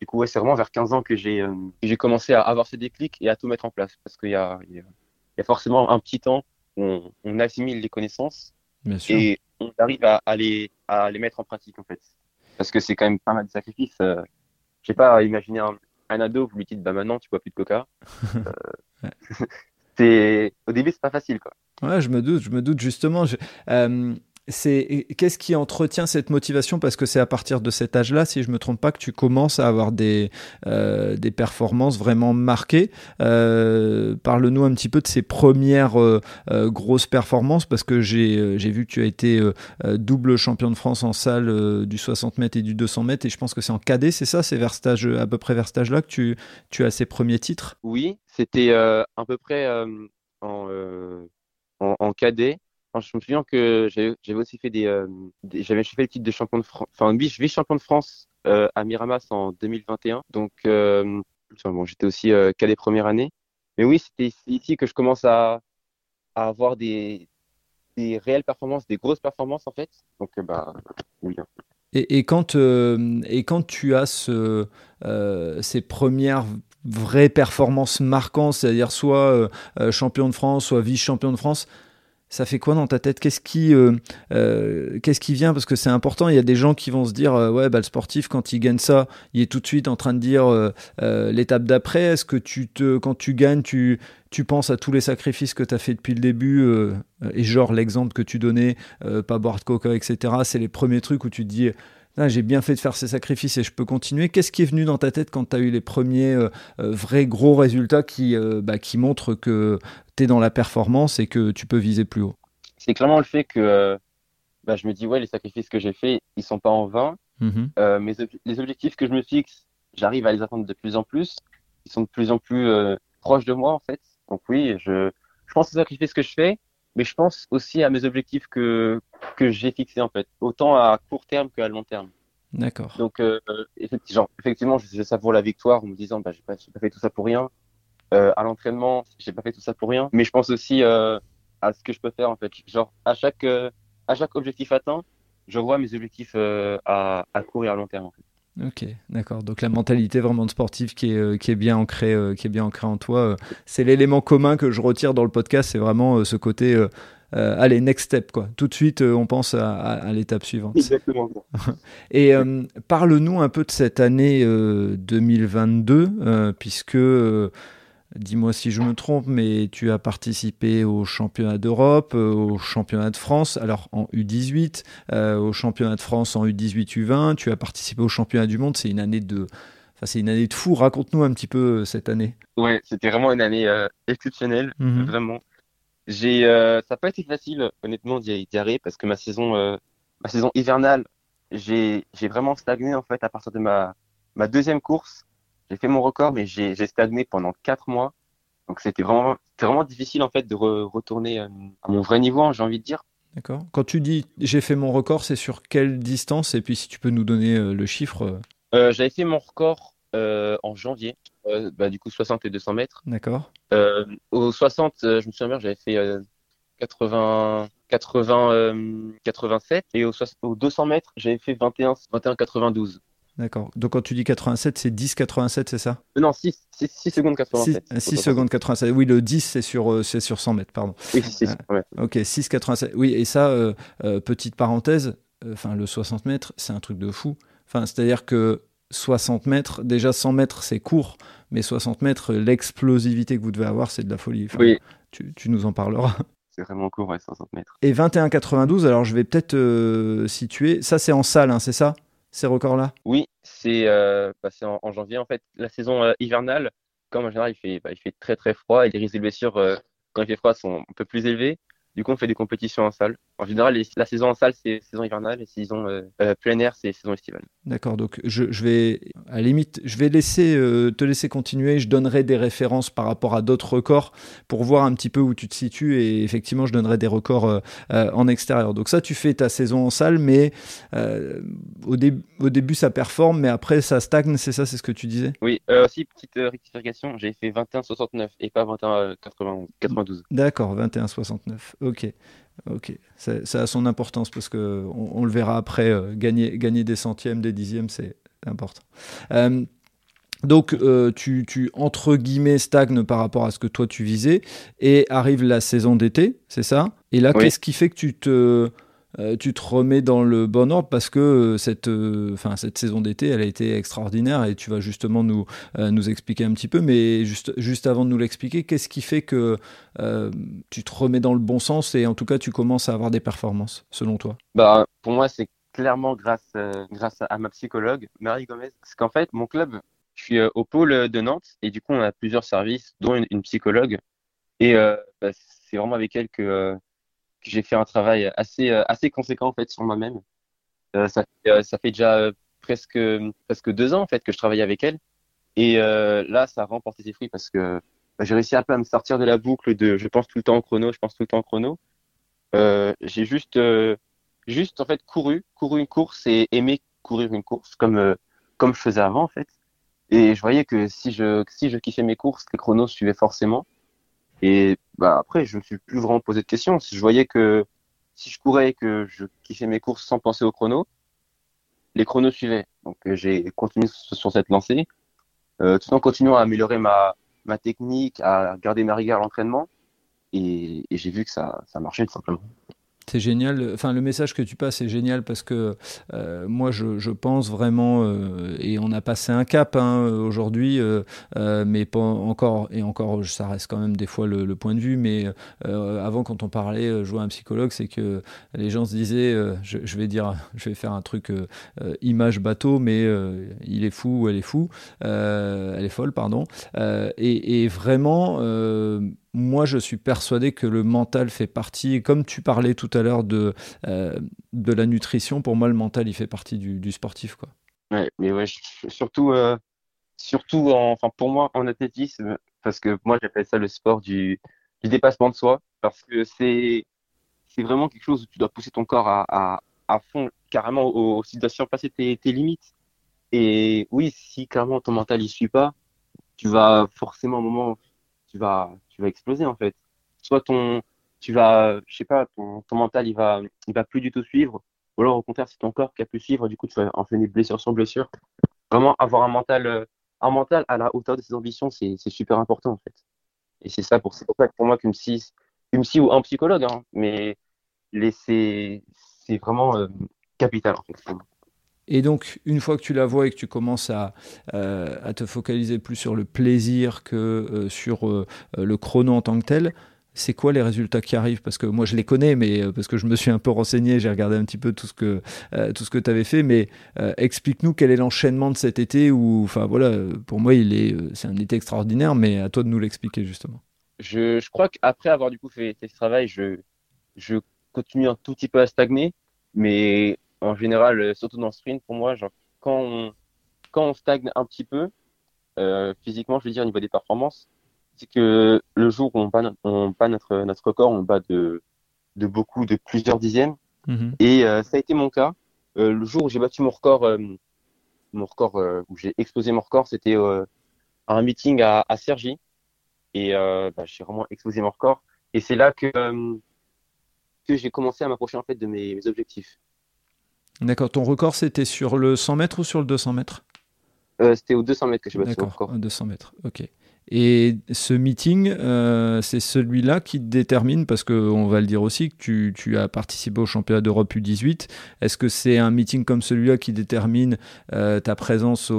Du coup, ouais, c'est vraiment vers 15 ans que j'ai euh, j'ai commencé à avoir ce déclic et à tout mettre en place parce qu'il y a, il y a forcément un petit temps où on, on assimile les connaissances Bien sûr. et on arrive à, à, les, à les mettre en pratique en fait. Parce que c'est quand même pas mal de sacrifices. Euh, je sais pas, imaginer un, un, ado, vous lui dites bah maintenant tu bois plus de coca. euh, c'est au début c'est pas facile quoi. Ouais, je me doute, je me doute justement. Je, euh, c'est qu'est-ce qui entretient cette motivation? Parce que c'est à partir de cet âge-là, si je me trompe pas, que tu commences à avoir des euh, des performances vraiment marquées. Euh, Parle-nous un petit peu de ces premières euh, euh grosses performances parce que j'ai euh, j'ai vu que tu as été euh, double champion de France en salle du 60 mètres et du 200 mètres et je pense que c'est en cadet, c'est ça, c'est vers stage à peu près vers stage là que tu tu as ces premiers titres? Oui, c'était à peu près en, en, en cadet je me souviens que j'avais aussi fait des, euh, j'avais fait le titre de champion de France, enfin vice champion de France euh, à Miramas en 2021. Donc euh, bon, j'étais aussi euh, qu'à les premières années. Mais oui, c'était ici que je commence à, avoir des, des réelles performances, des grosses performances en fait. Donc, euh, bah, oui. Et, quand, euh, et quand tu as ce, euh, ces premières vraies performances marquantes, c'est-à-dire soit champion de France, soit vice-champion de France, ça fait quoi dans ta tête? Qu'est-ce qui, euh, euh, qu'est-ce qui vient? Parce que c'est important. Il y a des gens qui vont se dire euh, ouais, bah, le sportif quand il gagne ça, il est tout de suite en train de dire l'étape d'après. Est-ce que tu te, quand tu gagnes, tu, tu penses à tous les sacrifices que tu as fait depuis le début Et genre l'exemple que tu donnais, pas boire de coca, etc. C'est les premiers trucs où tu te dis j'ai bien fait de faire ces sacrifices et je peux continuer. Qu'est-ce qui est venu dans ta tête quand tu as eu les premiers vrais gros résultats qui, bah, qui montrent que dans la performance et que tu peux viser plus haut C'est clairement le fait que euh, bah, je me dis, ouais, les sacrifices que j'ai faits, ils sont pas en vain. Mais les objectifs que je me fixe, j'arrive à les atteindre de plus en plus. Ils sont de plus en plus euh, proches de moi, en fait. Donc oui, je, je pense aux sacrifices que je fais, mais je pense aussi à mes objectifs que, que j'ai fixés, en fait. Autant à court terme qu'à long terme. D'accord. Donc, effectivement, effectivement, je ça pour la victoire en me disant, bah, j'ai pas, pas fait tout ça pour rien. Euh, à l'entraînement, j'ai pas fait tout ça pour rien, mais je pense aussi euh, à ce que je peux faire en fait. Genre à chaque euh, à chaque objectif atteint, je vois mes objectifs à, à court et à long terme en fait. Ok, d'accord. Donc la mentalité vraiment de sportif qui est, qui est bien ancrée, qui est bien ancrée en toi, c'est l'élément commun que je retire dans le podcast. C'est vraiment ce côté, allez, next step quoi. Tout de suite, on pense à, à, l'étape suivante. Exactement. Et parle-nous un peu de cette année 2022, puisque Dis-moi si je me trompe, mais tu as participé au championnat d'Europe, euh, au championnat de France, alors en U18, euh, au championnat de France en U18, U20. Tu as participé au championnat du monde. C'est une année de, enfin, c'est une année de fou. Raconte-nous un petit peu euh, cette année. Ouais, c'était vraiment une année exceptionnelle, mhm. vraiment. J'ai, ça n'a pas été facile, honnêtement, d'y arriver parce que ma saison, ma saison hivernale, j'ai, j'ai vraiment stagné en fait à partir de ma, ma deuxième course j'ai fait mon record, mais j'ai stagné pendant quatre mois. Donc c'était vraiment, vraiment difficile en fait de retourner euh, à mon vrai niveau, hein, j'ai envie de dire. D'accord. Quand tu dis j'ai fait mon record, c'est sur quelle distance? Et puis si tu peux nous donner euh, le chiffre. Euh. euh J'avais fait mon record en janvier, bah, du coup 60 et 200 mètres. D'accord. au 60, je me souviens bien, j'avais fait 80, 80, 87 et au, au 200 mètres, j'avais fait 21, 21, 92. D'accord. Donc quand tu dis 87, c'est 10 87, c'est ça? Euh, Non, 6, 6, secondes 87. 6, secondes 87. Oui, le 10, c'est sur, euh, c'est sur 100 mètres, pardon. Oui, 6, ouais. Ok, 6 87. Oui, et ça, euh, petite parenthèse, enfin le 60 mètres, c'est un truc de fou. Enfin, c'est-à-dire que 60 mètres, déjà 100 mètres, c'est court, mais 60 mètres, l'explosivité que vous devez avoir, c'est de la folie. oui. Tu, tu, nous en parleras. C'est vraiment court, ouais, 60 mètres. Et 21 92, alors je vais peut-être situer. Ça, c'est en salle, hein, c'est ça? Ces records-là Oui, c'est euh, passé en, janvier. En fait, la saison euh, hivernale, comme en général il fait, bah, il fait très très froid et les risques de blessures euh, quand il fait froid sont un peu plus élevés. Du coup, on fait des compétitions en salle. En général, la saison en salle, c'est saison hivernale et saison euh, euh, plein air, c'est saison estivale. D'accord. Donc, je, vais, à la limite, je vais laisser, euh, te laisser continuer. Je donnerai des références par rapport à d'autres records pour voir un petit peu où tu te situes. Et effectivement, je donnerai des records en extérieur. Donc, ça, tu fais ta saison en salle, mais au, au, début, ça performe, mais après, ça stagne. C'est ça, c'est ce que tu disais? Oui. aussi, petite rectification, j'ai fait 21,69 et pas 21,92. D'accord, 21,69. Ok, ok. Ça, a son importance parce que on, le verra après. Euh, gagner, gagner des centièmes, des dixièmes, c'est important. Euh, donc, euh, tu, tu, entre guillemets, stagnes par rapport à ce que toi tu visais, et arrive la saison d'été, c'est ça? Et là, qu'est-ce qui fait que tu te, euh, tu te remets dans le bon ordre parce que euh, cette, euh, cette saison d'été, elle a été extraordinaire et tu vas justement nous, nous expliquer un petit peu. Mais juste, juste avant de nous l'expliquer, qu'est-ce qui fait que tu te remets dans le bon sens et en tout cas tu commences à avoir des performances, selon toi? Bah, Pour moi, c'est clairement grâce, grâce à ma psychologue, Marie Gomez. Parce qu'en fait, mon club, je suis au pôle de Nantes et du coup, on a plusieurs services, dont une, psychologue. Et bah, c'est vraiment avec elle que j'ai fait un travail assez, euh, assez conséquent en fait sur moi-même. Euh, ça, euh, ça fait déjà presque, presque deux ans en fait que je travaille avec elle. Et là, ça a remporté ses fruits parce que bah, j'ai réussi un peu à me sortir de la boucle de je pense tout le temps en chrono, je pense tout le temps en chrono. j'ai juste, juste en fait couru, couru une course et aimé courir une course comme, comme je faisais avant en fait. Et je voyais que si je, si je kiffais mes courses, les chronos suivaient forcément. Et bah, après, je me suis plus vraiment posé de questions. Si je voyais que si je courais et que je kiffais mes courses sans penser au chrono, les chronos suivaient. Donc euh, j'ai continué sur cette lancée, euh, tout en continuant à améliorer ma, ma technique, à garder ma rigueur à l'entraînement. Et, et j'ai vu que ça, ça marchait tout simplement. C'est génial. Enfin, le message que tu passes est génial parce que euh, moi, je, je, pense vraiment, euh, et on a passé un cap hein, aujourd'hui, euh, euh mais pas encore, et encore, ça reste quand même des fois le, le point de vue. Mais euh, avant, quand on parlait, je vois un psychologue, c'est que les gens se disaient, je, je, vais dire, je vais faire un truc image bateau, mais il est fou ou elle est fou, elle est folle, pardon. Et, et, vraiment moi, je suis persuadé que le mental fait partie, comme tu parlais tout à l'heure de, euh, de la nutrition, pour moi, le mental, il fait partie du, sportif. Quoi. Ouais, mais ouais, surtout, euh, surtout en, enfin, pour moi, en athlétisme, parce que moi, j'appelle ça le sport du, dépassement de soi, parce que c'est, vraiment quelque chose où tu dois pousser ton corps à, à, à fond, carrément, au, tu dois surpasser tes, tes limites. Et oui, si carrément ton mental y suit pas, tu vas forcément à un moment, tu vas, tu vas exploser en fait. Soit ton, tu vas, je sais pas, ton, ton, mental il va, il va plus du tout suivre, ou alors au contraire c'est ton corps qui a pu suivre, du coup tu vas enchaîner blessure sur blessure. Vraiment avoir un mental, euh, un mental à la hauteur de ses ambitions, c'est super important en fait. Et c'est ça pour, pour pour moi qu'une psy, une psy ou un psychologue, hein, mais c'est vraiment euh, capital en fait. Et donc, une fois que tu la vois et que tu commences à, euh, te focaliser plus sur le plaisir que euh, sur euh, le chrono en tant que tel, c'est quoi les résultats qui arrivent? Parce que moi, je les connais, mais parce que je me suis un peu renseigné, j'ai regardé un petit peu tout ce que, tout tu avais fait. Mais explique-nous quel est l'enchaînement de cet été enfin voilà, pour moi, il est, c'est un été extraordinaire, mais à toi de nous l'expliquer justement. Je, je crois qu'après avoir du coup fait ce travail, je, je continue un tout petit peu à stagner, mais en général, euh, surtout dans le sprint, pour moi, genre, quand, on, quand on stagne un petit peu, euh, physiquement, je veux dire, au niveau des performances, c'est que le jour où on bat, on bat notre, notre record, on bat de, de beaucoup, de plusieurs dixièmes. Mm-hmm. Et euh, ça a été mon cas. Euh, le jour où j'ai battu mon record, euh, mon record où j'ai explosé mon record, c'était à un meeting à, à Sergi. Et bah, j'ai vraiment explosé mon record. Et c'est là que, que j'ai commencé à m'approcher en fait de mes, mes objectifs. D'accord. Ton record, c'était sur le 100 mètres ou sur le 200 mètres? Euh, C'était au 200 mètres que j'ai battu mon record. 200 mètres, ok. Et ce meeting, euh, c'est celui-là qui te détermine, parce qu'on va le dire aussi, que tu, tu as participé au championnat d'Europe U18. Est-ce que c'est un meeting comme celui-là qui détermine euh, ta présence au,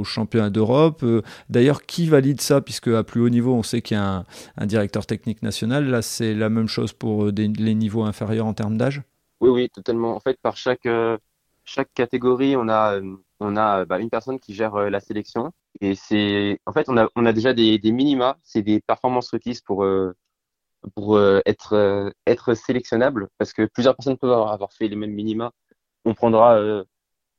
au championnat d'Europe? Euh, D'ailleurs, qui valide ça? Puisque à plus haut niveau, on sait qu'il y a un, un, directeur technique national. Là, c'est la même chose pour des, les niveaux inférieurs en termes d'âge? Oui, oui, totalement. En fait, par chaque, euh, chaque catégorie, on a, euh, on a bah, une personne qui gère euh, la sélection. Et c'est, en fait, on a, on a déjà des, des minima, c'est des performances requises pour, pour être, être sélectionnable, parce que plusieurs personnes peuvent avoir fait les mêmes minima. On prendra,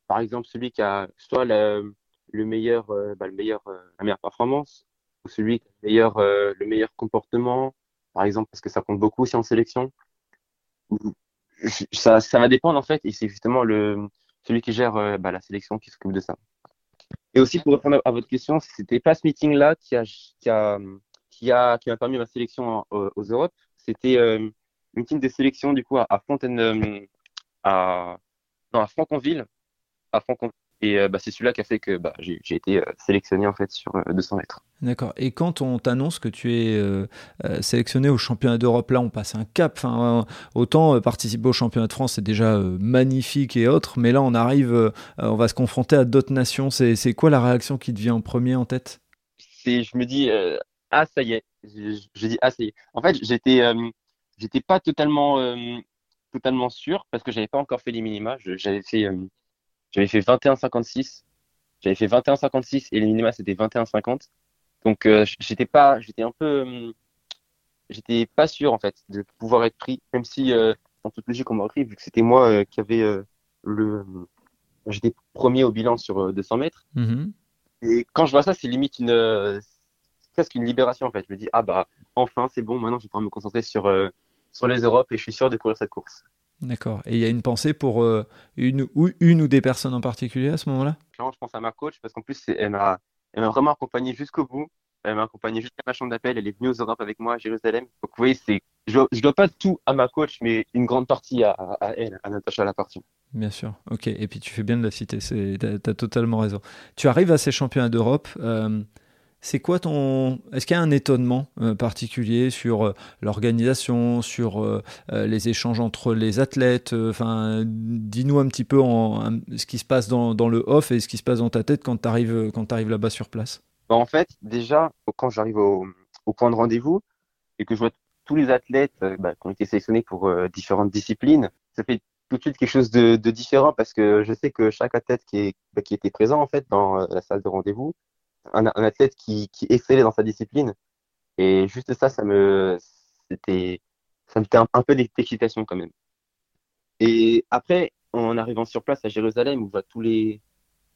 par exemple, celui qui a soit le, le meilleur, bah, le meilleur, la meilleure performance, ou celui qui a le meilleur, le meilleur comportement, par exemple, parce que ça compte beaucoup aussi en sélection ça, ça va dépendre en fait, et c'est justement le celui qui gère euh, bah, la sélection qui s'occupe de ça. Et aussi pour répondre à votre question, c'était pas ce meeting là qui a qui a qui a qui m'a permis ma sélection aux, aux Europes, c'était euh, meeting de sélection du coup à, à Fontaine euh, à non à Franconville. À Franconville et euh, bah, c'est celui-là qui a fait que bah, j'ai été euh, sélectionné en fait sur 200 euh, mètres. D'accord. Et quand on t'annonce que tu es euh, sélectionné au championnat d'Europe, là on passe un cap. Enfin, autant participer au championnat de France, c'est déjà magnifique et autres, mais là on arrive, on va se confronter à d'autres nations. C'est quoi la réaction qui te vient en premier en tête? C'est, je me dis, ah ça y est. Je, je, dis ah ça y est. En fait, j'étais, j'étais pas totalement, totalement sûr parce que j'avais pas encore fait les minima. J'avais fait j'avais fait 21,56. J'avais fait 21,56 et les minima c'était 21,50. Donc euh, j'étais pas, j'étais un peu, euh, j'étais pas sûr en fait de pouvoir être pris, même si euh, en toute logique on m'aurait pris vu que c'était moi euh, qui avait euh, le, j'étais premier au bilan sur 200 mètres. Mm-hmm. Et quand je vois ça, c'est limite une, presque une libération en fait. Je me dis ah bah enfin c'est bon, maintenant je vais pouvoir me concentrer sur sur les Europes et je suis sûr de courir cette course. D'accord. Et il y a une pensée pour une, ou, une ou des personnes en particulier à ce moment-là? Clairement, je pense à ma coach parce qu'en plus, elle m'a vraiment accompagné jusqu'au bout. Elle m'a accompagné jusqu'à ma chambre d'appel. Elle est venue aux Europes avec moi à Jérusalem. Donc, vous voyez, c'est, je, ne dois pas tout à ma coach, mais une grande partie à, à elle, à Natacha Lapartie. Bien sûr. Ok. Et puis, tu fais bien de la citer. Tu as, totalement raison. Tu arrives à ces championnats d'Europe. Euh, c'est quoi ton. Est-ce qu'il y a un étonnement euh, particulier sur euh, l'organisation, sur les échanges entre les athlètes Enfin, dis-nous un petit peu en, ce qui se passe dans, le off et ce qui se passe dans ta tête quand tu arrives, arrives là-bas sur place? Bah, en fait, déjà, quand j'arrive au, point de rendez-vous et que je vois tous les athlètes euh, bah, qui ont été sélectionnés pour euh, différentes disciplines, ça fait tout de suite quelque chose de, différent parce que je sais que chaque athlète qui, est, bah, qui était présent en fait dans euh, la salle de rendez-vous, un, athlète qui, qui excellait dans sa discipline. Et juste ça, ça me, c'était, ça me fait un, peu d'excitation quand même. Et après, en arrivant sur place à Jérusalem, on voit tous les,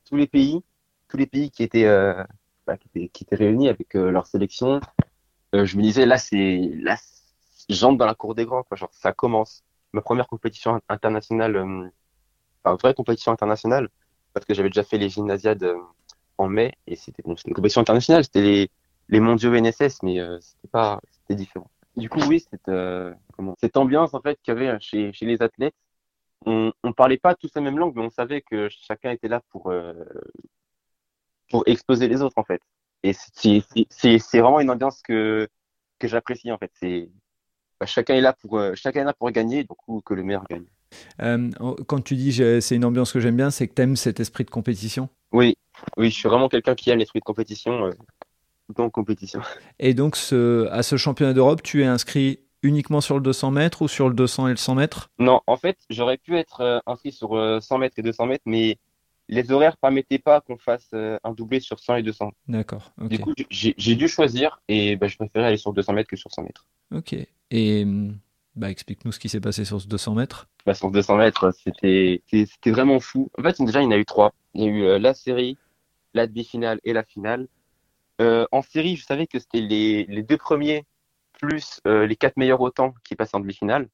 tous les pays, tous les pays qui étaient, bah, qui, étaient, réunis avec euh, leur sélection, euh, je me disais là c'est là j'entre dans la cour des grands quoi, genre ça commence. Ma première compétition internationale, euh, enfin vraie compétition internationale, parce que j'avais déjà fait les gymnasiades en mai et c'était bon, une compétition internationale, c'était les, les mondiaux NSS, mais c'était pas c'était différent. Du coup oui cette comment cette ambiance en fait qu'il y avait chez, chez les athlètes, on, on parlait pas tous la même langue, mais on savait que chacun était là pour pour exposer les autres en fait. Et c'est vraiment une ambiance que que j'apprécie en fait. C'est bah, chacun est là pour euh, chacun est là pour gagner, donc que le meilleur gagne. Euh, quand tu dis c'est une ambiance que j'aime bien, c'est que tu aimes cet esprit de compétition? Oui, oui, je suis vraiment quelqu'un qui aime l'esprit de compétition, euh, en compétition. Et donc ce, à ce championnat d'Europe, tu es inscrit uniquement sur le 200 mètres ou sur le 200 et le 100 mètres? Non, en fait, j'aurais pu être inscrit sur 100 mètres et 200 mètres, mais les horaires permettaient pas qu'on fasse euh, un doublé sur 100 et 200. D'accord. Du coup, j'ai dû choisir et bah, je préférais aller sur 200 mètres que sur 100 mètres. Ok. Et bah, explique-nous ce qui s'est passé sur ce 200 mètres. Bah, sur 200 mètres, c'était vraiment fou. En fait, déjà, il y en a eu trois. Il y a eu euh, la série, la demi-finale et la finale. Euh, en série, je savais que c'était les, les, deux premiers plus les quatre meilleurs au temps qui passaient en demi-finale.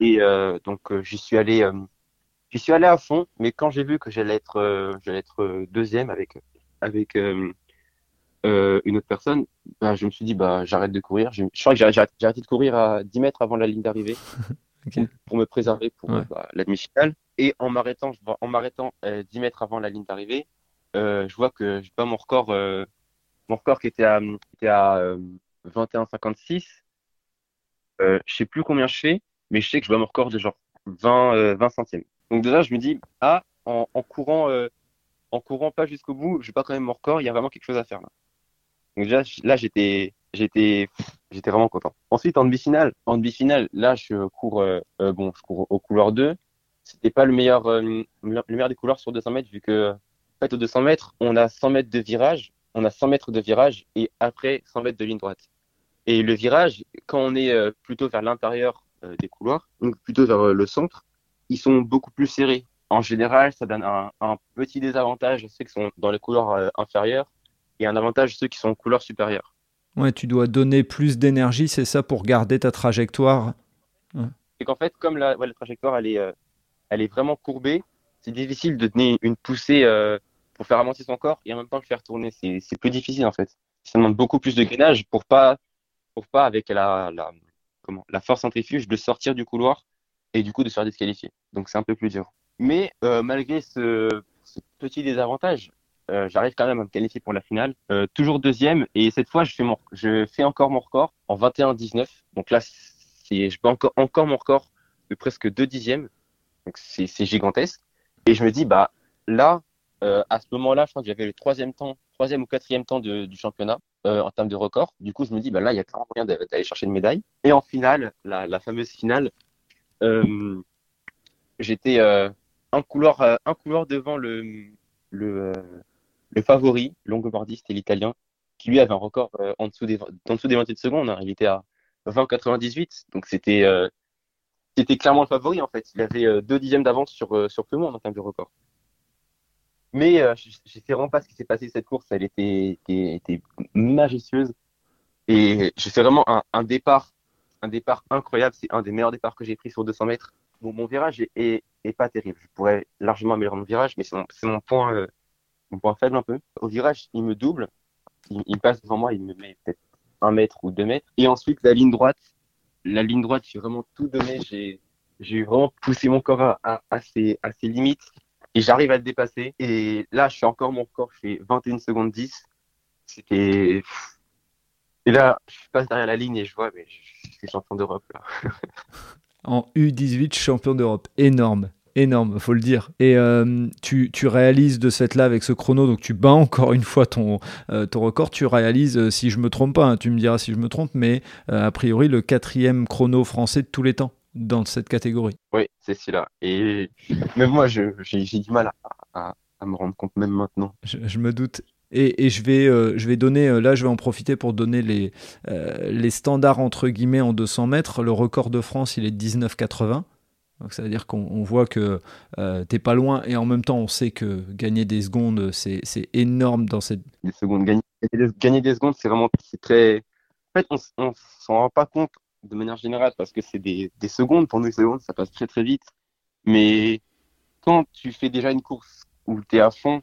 Et donc, j'y suis allé J'y suis allé à fond, mais quand j'ai vu que j'allais être, euh, j'allais être euh, deuxième avec, avec euh, une autre personne, bah, je me suis dit, bah, j'arrête de courir. Je, crois que j'ai arrêté de courir à 10 mètres avant la ligne d'arrivée pour, me préserver pour bah, la demi-finale. Et en m'arrêtant, en m'arrêtant 10 mètres avant la ligne d'arrivée, je vois que je bats mon record, mon record qui était à, qui à 21,56. je sais plus combien je fais, mais je sais que je bats mon record de genre 20, 20 centièmes. Donc déjà, je me dis, ah, en, courant, euh, en courant pas jusqu'au bout, je pas quand même mon record, il y a vraiment quelque chose à faire là. Donc déjà, là, j'étais, j'étais, j'étais vraiment content. Ensuite, en demi-finale, en demi-finale, là, je cours, euh, euh, bon, je cours au couloir 2. C'était pas le meilleur, le meilleur des couleurs sur 200 mètres, vu que, fait, au 200 mètres, on a 100 mètres de virage, on a 100 mètres de virage et après 100 mètres de ligne droite. Et le virage, quand on est plutôt vers l'intérieur des couloirs, donc plutôt vers le centre, ils sont beaucoup plus serrés. En général, ça donne un, petit désavantage à ceux qui sont dans les couleurs euh, inférieures et un avantage à ceux qui sont en couleurs supérieures. Ouais, tu dois donner plus d'énergie, c'est ça, pour garder ta trajectoire. C'est qu'en fait, comme la, la trajectoire, elle est, euh, elle est vraiment courbée, c'est difficile de donner une poussée euh, pour faire avancer son corps et en même temps le faire tourner. C'est plus difficile en fait. Ça demande beaucoup plus de gainage pour pas, pour pas avec la, la, comment, la force centrifuge de sortir du couloir et du coup de se faire disqualifier. Donc c'est un peu plus dur. Mais euh, malgré ce, petit désavantage, euh, j'arrive quand même à me qualifier pour la finale. Euh, toujours deuxième et cette fois je fais, mon, je fais encore mon record en 21-19. Donc là, je peux encore, encore mon record de presque deux dixièmes. Donc c'est gigantesque. Et je me dis, bah là, à ce moment-là, je crois que j'avais le troisième temps, troisième ou quatrième temps du championnat en termes de record. Du coup, je me dis, bah là, il y a même moyen d'aller chercher une médaille. Et en finale, la, fameuse finale, euh, j'étais euh, un couloir euh, un couloir devant le le, le favori, longobardiste et l'italien, qui lui avait un record en dessous des en dessous des 28 secondes. Hein. Il était à 20,98, donc c'était c'était clairement le favori en fait. Il avait deux dixièmes d'avance sur sur tout le monde en termes de record. Mais je, je sais vraiment pas ce qui s'est passé cette course. Elle était, était, était majestueuse. Et fait vraiment un, départ un départ incroyable. C'est un des meilleurs départs que j'ai pris sur 200 mètres. mon virage est, pas terrible. Je pourrais largement améliorer mon virage, mais c'est mon, euh, point faible un peu. Au virage, il me double, il, passe devant moi, il me met peut-être un mètre ou deux mètres. Et ensuite, la ligne droite, la ligne droite, j'ai vraiment tout donné. J'ai, vraiment poussé mon corps à ses limites et j'arrive à le dépasser. Et là, je suis encore mon corps, je fais 21 secondes 10. C'était. Et là, je passe derrière la ligne et je vois, mais je suis champion d'Europe là. en U18 champion d'Europe. Énorme. Énorme, faut le dire. Et euh, tu, tu, réalises de cette là avec ce chrono, donc tu bats encore une fois ton, euh, ton record. Tu réalises, euh, si je me trompe pas, hein, tu me diras si je me trompe, mais a priori le quatrième chrono français de tous les temps dans cette catégorie. Oui, c'est celui-là. Et même moi, j'ai du mal à, à, me rendre compte, même maintenant. Je, me doute. Et, et je, vais, je vais donner, là je vais en profiter pour donner les, les standards entre guillemets en 200 mètres. Le record de France, il est 19,80. Donc ça veut dire qu'on voit que euh, t'es pas loin et en même temps on sait que gagner des secondes c'est énorme dans cette. Des secondes, gagner, gagner des secondes c'est vraiment c'est très. En fait on, on s'en rend pas compte de manière générale parce que c'est des, des, secondes pour nous secondes ça passe très très vite. Mais quand tu fais déjà une course où tu es à fond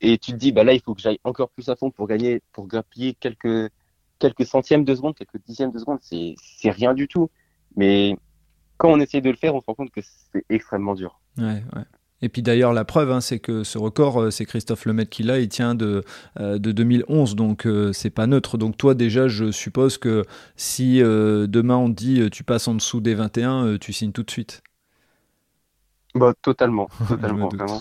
et tu te dis bah là il faut que j'aille encore plus à fond pour gagner pour grappiller quelques quelques centièmes de seconde quelques dixièmes de seconde c'est c'est rien du tout. Mais quand on essaye de le faire, on se rend compte que c'est extrêmement dur. Ouais, ouais. Et puis d'ailleurs, la preuve, hein, c'est que ce record, euh, c'est Christophe Lemaitre qui l'a, il tient de, euh, de 2011, donc euh, c'est pas neutre. Donc toi, déjà, je suppose que si demain on te dit tu passes en dessous des 21, tu signes tout de suite. Bah, totalement, totalement, vraiment.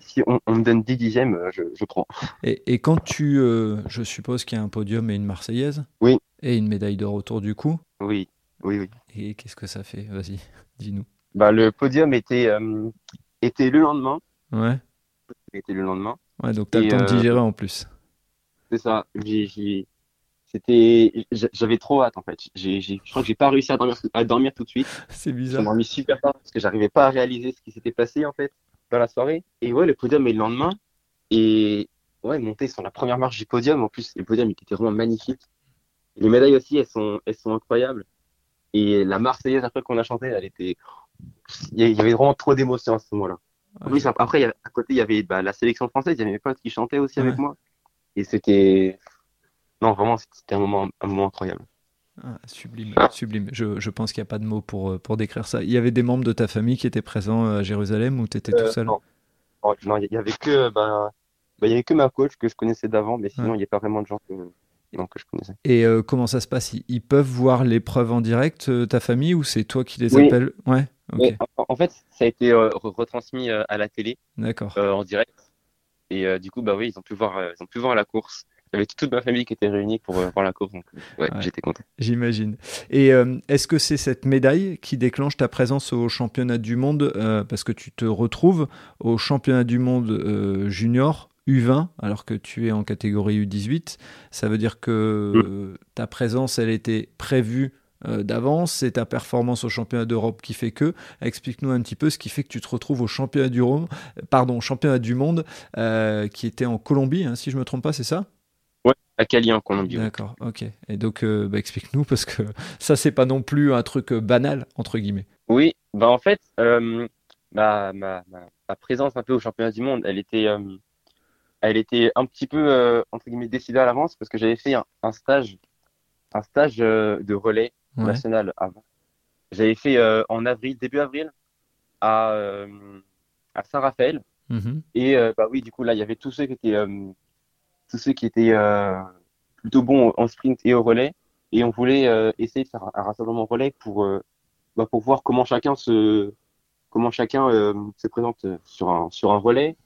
Si, on, me donne 10 dixièmes, je, je prends. Et, et, quand tu, je suppose qu'il y a un podium et une Marseillaise Oui. Et une médaille d'or autour du cou Oui. Oui, oui. Et qu'est-ce que ça fait? Vas-y, dis-nous. Bah, le podium était, euh, était le lendemain. Ouais. Était le lendemain. Ouais, donc tu as le temps de euh, digérer en plus. C'est ça. C'était, j'avais trop hâte en fait. J'ai, je crois que j'ai pas réussi à dormir, à dormir tout de suite. C'est bizarre. Je m'en super tard parce que j'arrivais pas à réaliser ce qui s'était passé en fait dans la soirée. Et ouais, le podium est le lendemain. Et ouais, monter sur la première marche du podium. En plus, le podium il était vraiment magnifique. Les médailles aussi, elles sont, elles sont incroyables. Et la Marseillaise, après qu'on a chanté, elle était. Il y avait vraiment trop d'émotions à ce moment-là. après, à côté, il y avait bah, la sélection française, il y avait mes potes qui chantaient aussi avec moi. Et c'était. Non, vraiment, c'était un moment, un moment incroyable. Ah, sublime, sublime. Je, je pense qu'il n'y a pas de mots pour, euh, pour décrire ça. Il y avait des membres de ta famille qui étaient présents euh, à Jérusalem ou tu étais tout euh, seul? Non, il y avait que. Bah, bah, y avait que ma coach que je connaissais d'avant, mais sinon, il n'y a pas vraiment de gens que, que je connaissais. Et euh, comment ça se passe? Ils peuvent voir l'épreuve en direct, euh, ta famille, ou c'est toi qui les appelles? Ouais. En, fait, ça a été euh, retransmis à la télé. D'accord. en direct. Et du coup, bah oui, ils ont pu voir, ils ont pu voir la course. Il y avait toute ma famille qui était réunie pour voir la course, donc ouais, j'étais content. J'imagine. Et est-ce que c'est cette médaille qui déclenche ta présence au championnat du monde Parce que tu te retrouves au championnat du monde junior U20 alors que tu es en catégorie U18. Ça veut dire que ta présence, elle était prévue euh, d'avance, c'est ta performance au championnat d'Europe qui fait que. Explique-nous un petit peu ce qui fait que tu te retrouves au championnat du, Rome, pardon, championnat du monde euh, qui était en Colombie, hein, si je ne me trompe pas, c'est ça? Ouais, à Cali en Colombie. D'accord, ok. Et donc, euh, bah, explique-nous parce que ça, c'est pas non plus un truc banal, entre guillemets. Oui, bah en fait, ma, ma, ma, présence un peu au championnat du monde, elle était elle était un petit peu euh, entre guillemets décidée à l'avance parce que j'avais fait un, stage, un stage euh, de relais national avant. J'avais fait euh, en avril, début avril, à, à Saint-Raphaël. Mm-hmm. Et bah oui, du coup là, il y avait tous ceux qui étaient, tous ceux qui étaient plutôt bons en sprint et au relais. Et on voulait essayer de faire un, rassemblement relais pour, bah, pour voir comment chacun se, comment chacun se présente sur un, sur un relais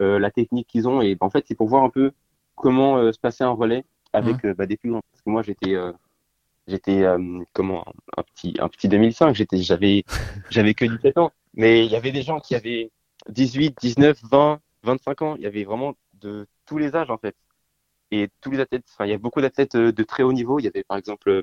euh, la technique qu'ils ont. Et en fait, c'est pour voir un peu comment euh, se passer un relais avec euh, bah, des plus grands. Parce que moi, j'étais j'étais comment un petit un petit 2005 j'étais j'avais j'avais que 17 ans. Mais il y avait des gens qui avaient 18 19 20 25 ans. Il y avait vraiment de tous les âges en fait. Et tous les athlètes enfin il y a beaucoup d'athlètes de très haut niveau. Il y avait par exemple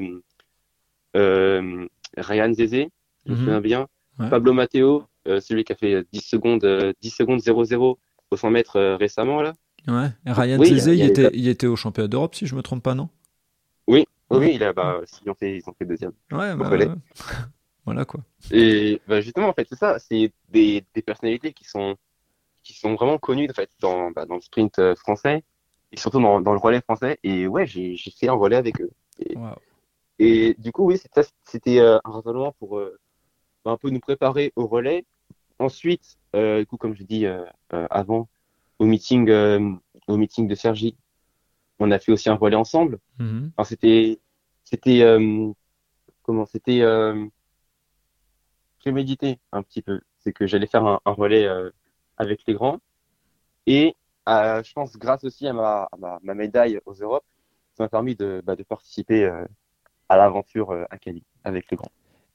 euh, Ryan Zezé je me mhm. souviens bien. Pablo Matteo celui qui a fait 10 secondes 10 secondes 00 au 100 mètres euh, récemment là. Ouais. Ryan oui, il, était, il était au championnat d'Europe si je me trompe pas, non? Oui, a, bah, ils, ont fait, ils ont fait deuxième. Ouais, bah, Voilà quoi. Et bah, justement, en fait, c'est ça. C'est des, des personnalités qui sont, qui sont vraiment connues en fait, dans, bah, dans le sprint euh, français et surtout dans, dans le relais français. Et ouais, j'ai fait un relais avec eux. Et, du coup, oui, c'était c'était, euh, un rassemblement pour euh, bah, un peu nous préparer au relais. Ensuite, euh, du coup, comme je dis avant, au meeting, au meeting de Sergi, on a fait aussi un relais ensemble. Mhm. Enfin, c'était, c'était, euh, comment, c'était euh, prémédité un petit peu. C'est que j'allais faire un, relais euh, avec les grands. Et euh, je pense, grâce aussi à ma, ma, médaille aux Europes, ça m'a permis de, bah, participer euh, à l'aventure euh, à Cali avec les grands.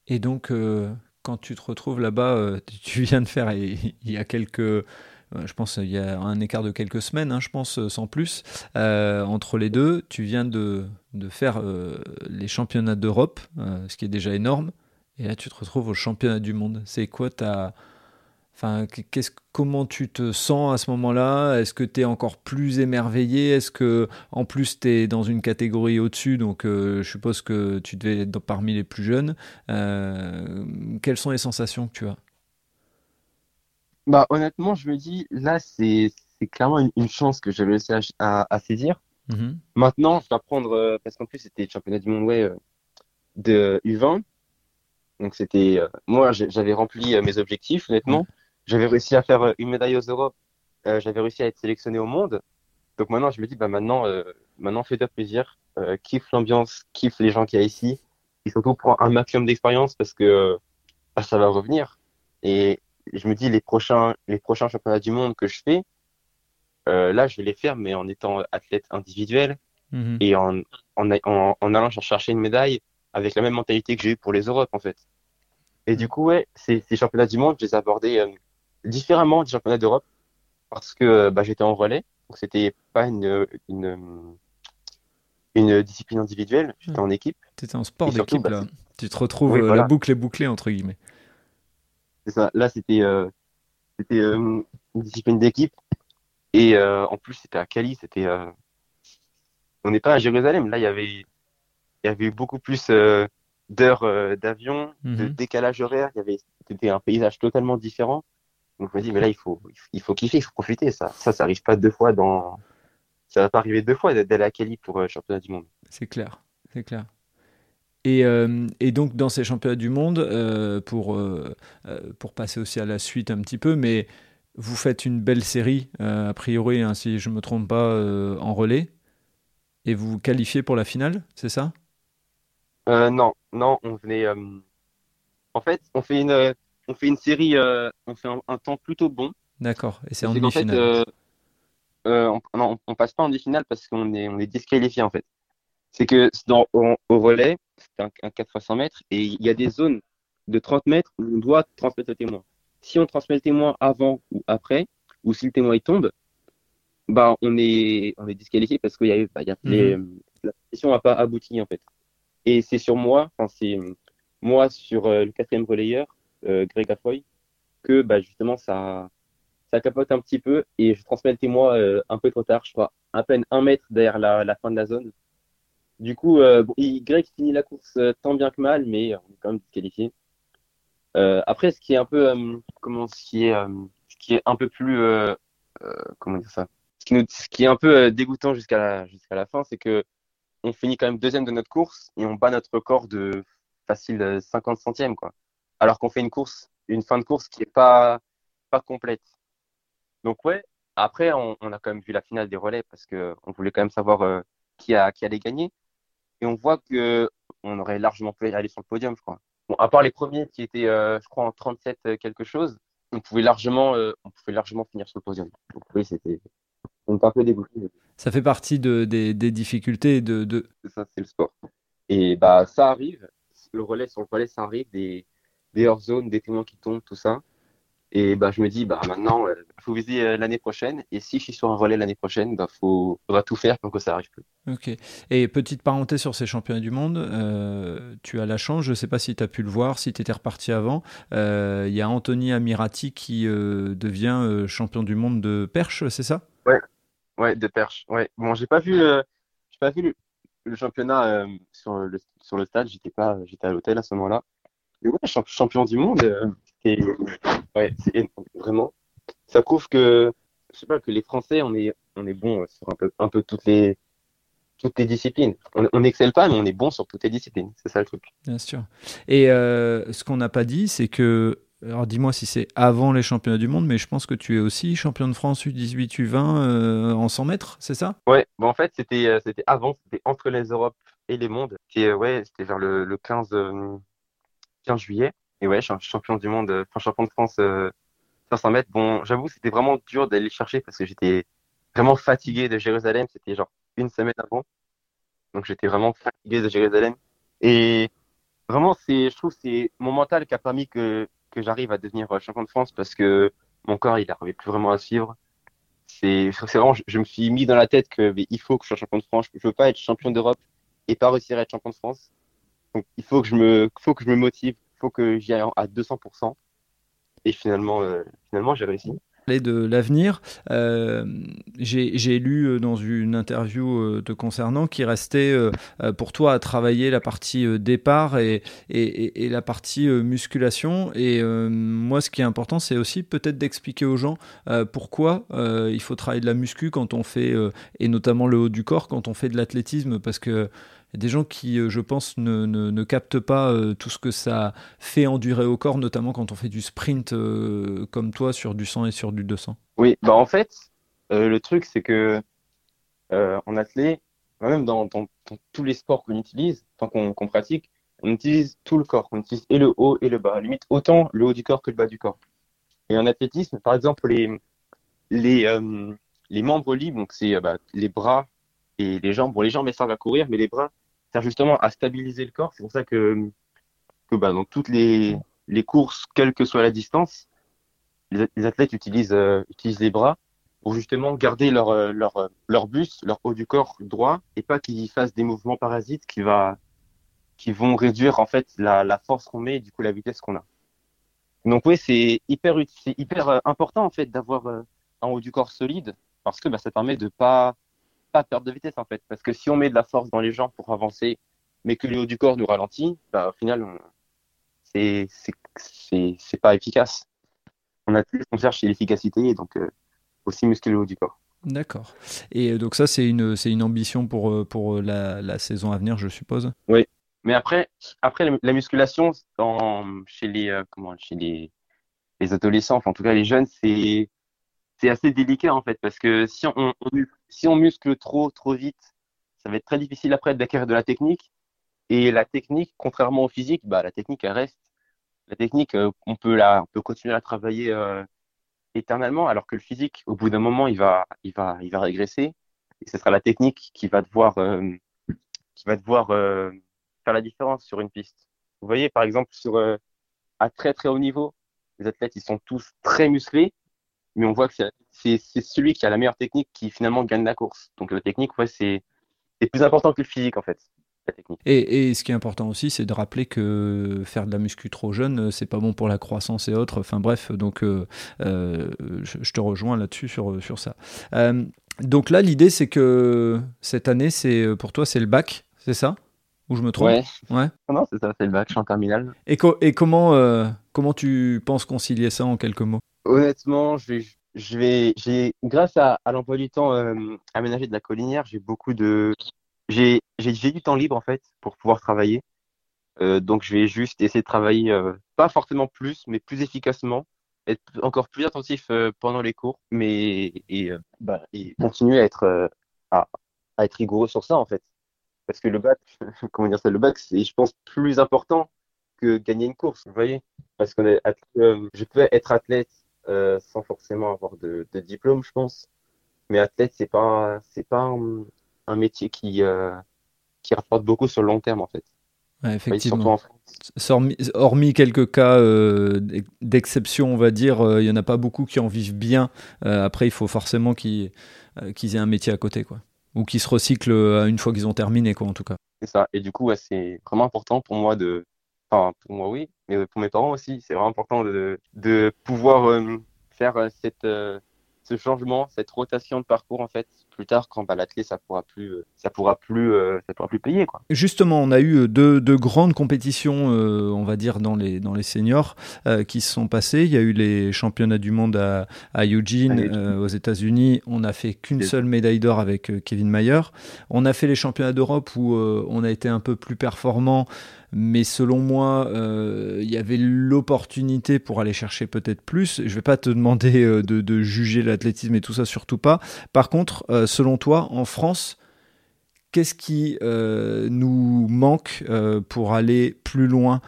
Et donc, euh, quand tu te retrouves là-bas, euh, tu viens de faire, il y a quelques, euh, je pense, il y a un écart de quelques semaines, hein, je pense, euh, sans plus, euh, entre les deux, tu viens de, faire euh, les championnats d'Europe, ce qui est déjà énorme, et là, tu te retrouves au championnat du monde. C'est quoi ta... Enfin, comment tu te sens à ce moment-là? Est-ce que tu es encore plus émerveillé? Est-ce que, en plus, tu es dans une catégorie au-dessus, donc je suppose que tu devais être parmi les plus jeunes. Quelles sont les sensations que tu as? Bah, honnêtement, je me dis, là, c'est, c'est clairement une, une chance que j'ai réussi à, à, à saisir. Mhm. Maintenant, je dois prendre, euh, parce qu'en plus, c'était le championnat du monde ouais, euh, de U20. Donc, c'était, euh, moi, j'avais rempli euh, mes objectifs, honnêtement. J'avais réussi à faire euh, une médaille aux Europes. Euh, j'avais réussi à être sélectionné au monde. Donc, maintenant, je me dis, bah, maintenant, euh, maintenant, fais-toi plaisir. Euh, kiffe l'ambiance, kiffe les gens qu'il y a ici. Et surtout, prends un maximum d'expérience parce que bah, ça va revenir. Et je me dis, les prochains, les prochains championnats du monde que je fais, euh, là, je vais les faire, mais en étant athlète individuel Mhm. et en, en, en, en allant chercher une médaille avec la même mentalité que j'ai eue pour les Europes, en fait. Et du coup, ouais, ces, ces championnats du monde, je les ai abordés euh, différemment des championnats d'Europe parce que euh, bah, j'étais en relais, donc c'était pas une, une, une discipline individuelle, j'étais en équipe. Tu étais en sport d'équipe, bah, là. Tu te retrouves, Oui, euh, voilà. la boucle est bouclée, entre guillemets. C'est ça. Là, c'était euh, c'était euh, une discipline d'équipe et euh, en plus, c'était à Cali, c'était on n'est pas à Jérusalem. Là, il y avait il y avait beaucoup plus d'heures d'avion, de Mhm. décalage horaire. Il y avait c'était un paysage totalement différent. Donc je me dis mais là il faut il faut kiffer, il faut profiter. Ça ça ça arrive pas deux fois dans ça va pas arriver deux fois d'aller à Cali pour euh, championnat du monde. C'est clair, c'est clair. Et, euh, et donc dans ces championnats du monde, euh, pour, euh, pour passer aussi à la suite un petit peu, mais vous faites une belle série, a priori, hein, si je ne me trompe pas, en relais, et vous vous qualifiez pour la finale, c'est ça? Non non on venait en fait on fait une on fait une série on fait un, un temps plutôt bon. D'accord, et c'est en fait, demi-finale. on, non, on passe pas en demi-finale parce qu'on est, on est disqualifié en fait. C'est que dans, au relais, c'est un, un 4 x 100 mètres et il y a des zones de 30 mètres où on doit transmettre le témoin. Si on transmet le témoin avant ou après, ou si le témoin il tombe, bah on est, on est disqualifié parce qu'il y a, bah, y a les, la session n'a pas abouti en fait. Et c'est sur moi, enfin c'est moi sur euh, le quatrième relayeur, euh, Greg Afoy, que bah justement ça ça capote un petit peu et je transmets le témoin euh, un peu trop tard, je crois, à peine un mètre derrière la, la fin de la zone. Du coup, euh, Greg finit la course euh, tant bien que mal, mais on est quand même disqualifié. Euh, après, ce qui est un peu, euh, comment, ce ce qui est un peu plus, comment dire ça, ce qui est un peu dégoûtant jusqu'à la, fin, c'est que on finit quand même deuxième de notre course et on bat notre record de facile euh, 50 centièmes, quoi. Alors qu'on fait une course, une fin de course qui est pas, complète. Donc ouais, après on, a quand même vu la finale des relais parce que on voulait quand même savoir qui allait gagner et on voit que on aurait largement pu aller sur le podium, je crois. Bon, à part les premiers qui étaient, euh, je crois, en 37 euh, quelque chose, on pouvait largement, euh, on pouvait largement finir sur le podium. Donc oui, c'était, un peu dégoûté. Ça fait partie de, des, des difficultés de, ça, c'est le sport. Et bah ça arrive, le relais sur le relais, ça arrive des des hors zones, des témoins qui tombent, tout ça. Et bah je me dis bah maintenant, euh, faut viser euh, l'année prochaine. Et si je suis sur un relais l'année prochaine, bah faut faudra tout faire pour que ça arrive plus. Ok. Et petite parenthèse sur ces championnats du monde, euh, tu as la chance, je ne sais pas si tu as pu le voir, si tu étais reparti avant, euh, il y a Anthony Amirati qui euh, devient euh, champion du monde de perche, c'est ça? Ouais, de perche. Ouais. Bon, j'ai pas vu, euh, j'ai pas vu le, le championnat euh, sur le sur le stade. J'étais pas, j'étais à l'hôtel à ce moment-là. ouais, champion du monde, c'est ouais, vraiment. Ça prouve que, je sais pas, que les Français, on est, on est bon sur un peu, un peu toutes les, toutes les disciplines. On n'excelle pas, mais on est bon sur toutes les disciplines. C'est ça le truc. Bien sûr. Et euh, ce qu'on n'a pas dit, c'est que alors dis-moi si c'est avant les championnats du monde, mais je pense que tu es aussi champion de France U18, U20 euh, en 100 mètres, c'est ça? Ouais, bon, en fait c'était euh, c'était avant, c'était entre les Europes et les mondes. Et ouais, c'était vers le, le 15, 15 juillet. Et ouais, je suis champion du monde, enfin champion de France 500 mètres. Bon, j'avoue, c'était vraiment dur d'aller chercher parce que j'étais vraiment fatigué de Jérusalem. C'était genre une semaine avant. Donc j'étais vraiment fatigué de Jérusalem. Et vraiment, c'est, je trouve, c'est mon mental qui a permis que, que j'arrive à devenir euh, champion de France parce que mon corps, il n'arrivait plus vraiment à suivre. C'est, vraiment, je, me suis mis dans la tête que il faut que je sois champion de France. Je veux pas être champion d'Europe et pas réussir à être champion de France. Donc il faut que je me, faut que je me motive, faut que j'y aille à 200%. Et finalement, euh, finalement, j'ai réussi de l'avenir. Euh, j'ai lu euh, dans une interview euh, te concernant qu'il restait pour toi à travailler la partie départ et, et, la partie musculation. Et moi, ce qui est important, c'est aussi peut-être d'expliquer aux gens pourquoi il faut travailler de la muscu quand on fait, et notamment le haut du corps, quand on fait de l'athlétisme, parce que des gens qui, euh, je pense, ne, captent pas euh, tout ce que ça fait endurer au corps, notamment quand on fait du sprint euh, comme toi sur du 100 et sur du 200. Oui, bah en fait, le truc, c'est que en athlète, même dans, tous les sports qu'on utilise, tant qu'on pratique, on utilise tout le corps. On utilise et le haut et le bas. Limite, autant le haut du corps que le bas du corps. Et en athlétisme, par exemple, les, les, les membres libres, donc c'est bah, les bras et les jambes. Bon, les jambes, servent à courir, mais les bras, servent justement à stabiliser le corps. C'est pour ça que, que bah, dans toutes les, les courses, quelle que soit la distance, les, athlètes utilisent, euh, utilisent les bras pour justement garder leur, euh, leur, euh, leur buste, leur haut du corps droit et pas qu'ils fassent des mouvements parasites qui, va, qui vont réduire en fait la, la force qu'on met et du coup la vitesse qu'on a. Donc oui, c'est hyper, hyper important en fait d'avoir un haut du corps solide parce que bah, ça permet de pas pas perdre de vitesse en fait. Parce que si on met de la force dans les jambes pour avancer, mais que le haut du corps nous ralentit, bah, au final, c'est c'est pas efficace. On a plus, on cherche l'efficacité et donc euh, aussi muscler le haut du corps. D'accord. Et euh, donc ça, c'est une, c'est une ambition pour, euh, pour la, la, saison à venir, je suppose? Oui. Mais après, après la musculation, chez les, comment, chez les, les adolescents, enfin en tout cas les jeunes, c'est c'est assez délicat en fait parce que si on, si on muscle trop trop vite, ça va être très difficile après d'acquérir de la technique. Et la technique, contrairement au physique, bah la technique elle reste. La technique, euh, on peut la, on peut continuer à travailler euh, éternellement, alors que le physique, au bout d'un moment, il va, il va, il va régresser. Et ce sera la technique qui va devoir, euh, qui va devoir faire la différence sur une piste. Vous voyez, par exemple, sur à très très haut niveau, les athlètes, ils sont tous très musclés, mais on voit que c'est celui qui a la meilleure technique qui finalement gagne la course. Donc la technique, ouais, c'est plus important que le physique en fait. La technique. Et, et, ce qui est important aussi, c'est de rappeler que faire de la muscu trop jeune, c'est pas bon pour la croissance et autres. Enfin bref, donc euh, euh, je, te rejoins là-dessus sur, sur ça. Euh, donc là, l'idée, c'est que cette année, c'est pour toi, c'est le bac, c'est ça? Ou je me trompe? Ouais. ouais. Non, c'est ça, c'est le bac, je suis en terminale. Et, et comment, comment tu penses concilier ça en quelques mots? Honnêtement, je vais, je vais, j'ai, grâce à, l'emploi du temps euh, aménagé de la collinière, j'ai beaucoup de, j'ai, j'ai, du temps libre en fait pour pouvoir travailler. Euh, donc, je vais juste essayer de travailler, euh, pas forcément plus, mais plus efficacement, être encore plus attentif pendant les cours, mais et, bah, et continuer à être, à être rigoureux sur ça en fait. Parce que le bac, comment dire ça, le bac, c'est, je pense, plus important que gagner une course, vous voyez. Parce que je peux être athlète euh, sans forcément avoir de, diplôme, je pense. Mais athlète, c'est pas, c'est pas un, métier qui, euh, qui rapporte beaucoup sur le long terme, en fait. effectivement. Hormis, quelques cas euh, d'exception, on va dire, il y en a pas beaucoup qui en vivent bien. après, il faut forcément qu'ils aient un métier à côté, quoi. Ou qu'ils se recyclent une fois qu'ils ont terminé, quoi, en tout cas. C'est ça. Et du coup, c'est vraiment important pour moi de, Enfin, pour moi, oui, mais pour mes parents aussi, c'est vraiment important de, de pouvoir euh, faire euh, cette, euh, ce changement, cette rotation de parcours en fait. Plus tard, quand bah, l'athlète ça pourra plus, ça pourra plus, ça pourra plus payer quoi. Justement, on a eu deux, deux grandes compétitions, euh, on va dire dans les dans les seniors, qui se sont passées. Il y a eu les championnats du monde à, à Eugene, aux États-Unis. On n'a fait qu'une seule médaille d'or avec Kevin Mayer. On a fait les championnats d'Europe où on a été un peu plus performant mais selon moi, euh, il y avait l'opportunité pour aller chercher peut-être plus. Je ne vais pas te demander euh, de, juger l'athlétisme et tout ça, surtout pas. Par contre, euh, selon toi, en France, qu'est-ce qui nous manque pour aller plus loin?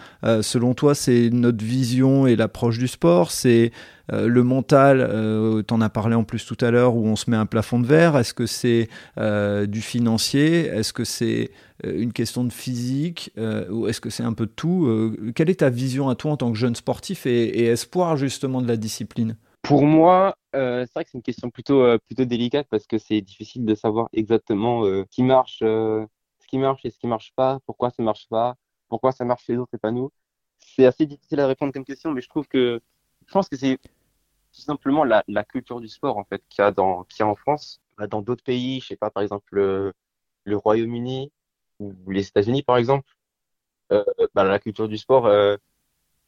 Selon toi, c'est notre vision et l'approche du sport, c'est le mental, tu en as parlé en plus tout à l'heure, où on se met un plafond de verre? Est-ce que c'est du financier? Est-ce que c'est euh, une question de physique euh, ou est-ce que c'est un peu de tout? Euh, Quelle est ta vision à toi en tant que jeune sportif et, espoir justement de la discipline? Pour moi, c'est vrai que c'est une question plutôt, plutôt délicate parce que c'est difficile de savoir exactement ce qui marche, ce qui marche et ce qui marche pas, pourquoi ça marche pas, pourquoi ça marche chez les autres et pas nous. C'est assez difficile à répondre comme question, mais je trouve que je pense que c'est tout simplement la, culture du sport en fait qu'il y a en France, bah, dans d'autres pays, je sais pas par exemple le, Royaume-Uni, ou les États-Unis, par exemple, euh, bah, la culture du sport, euh,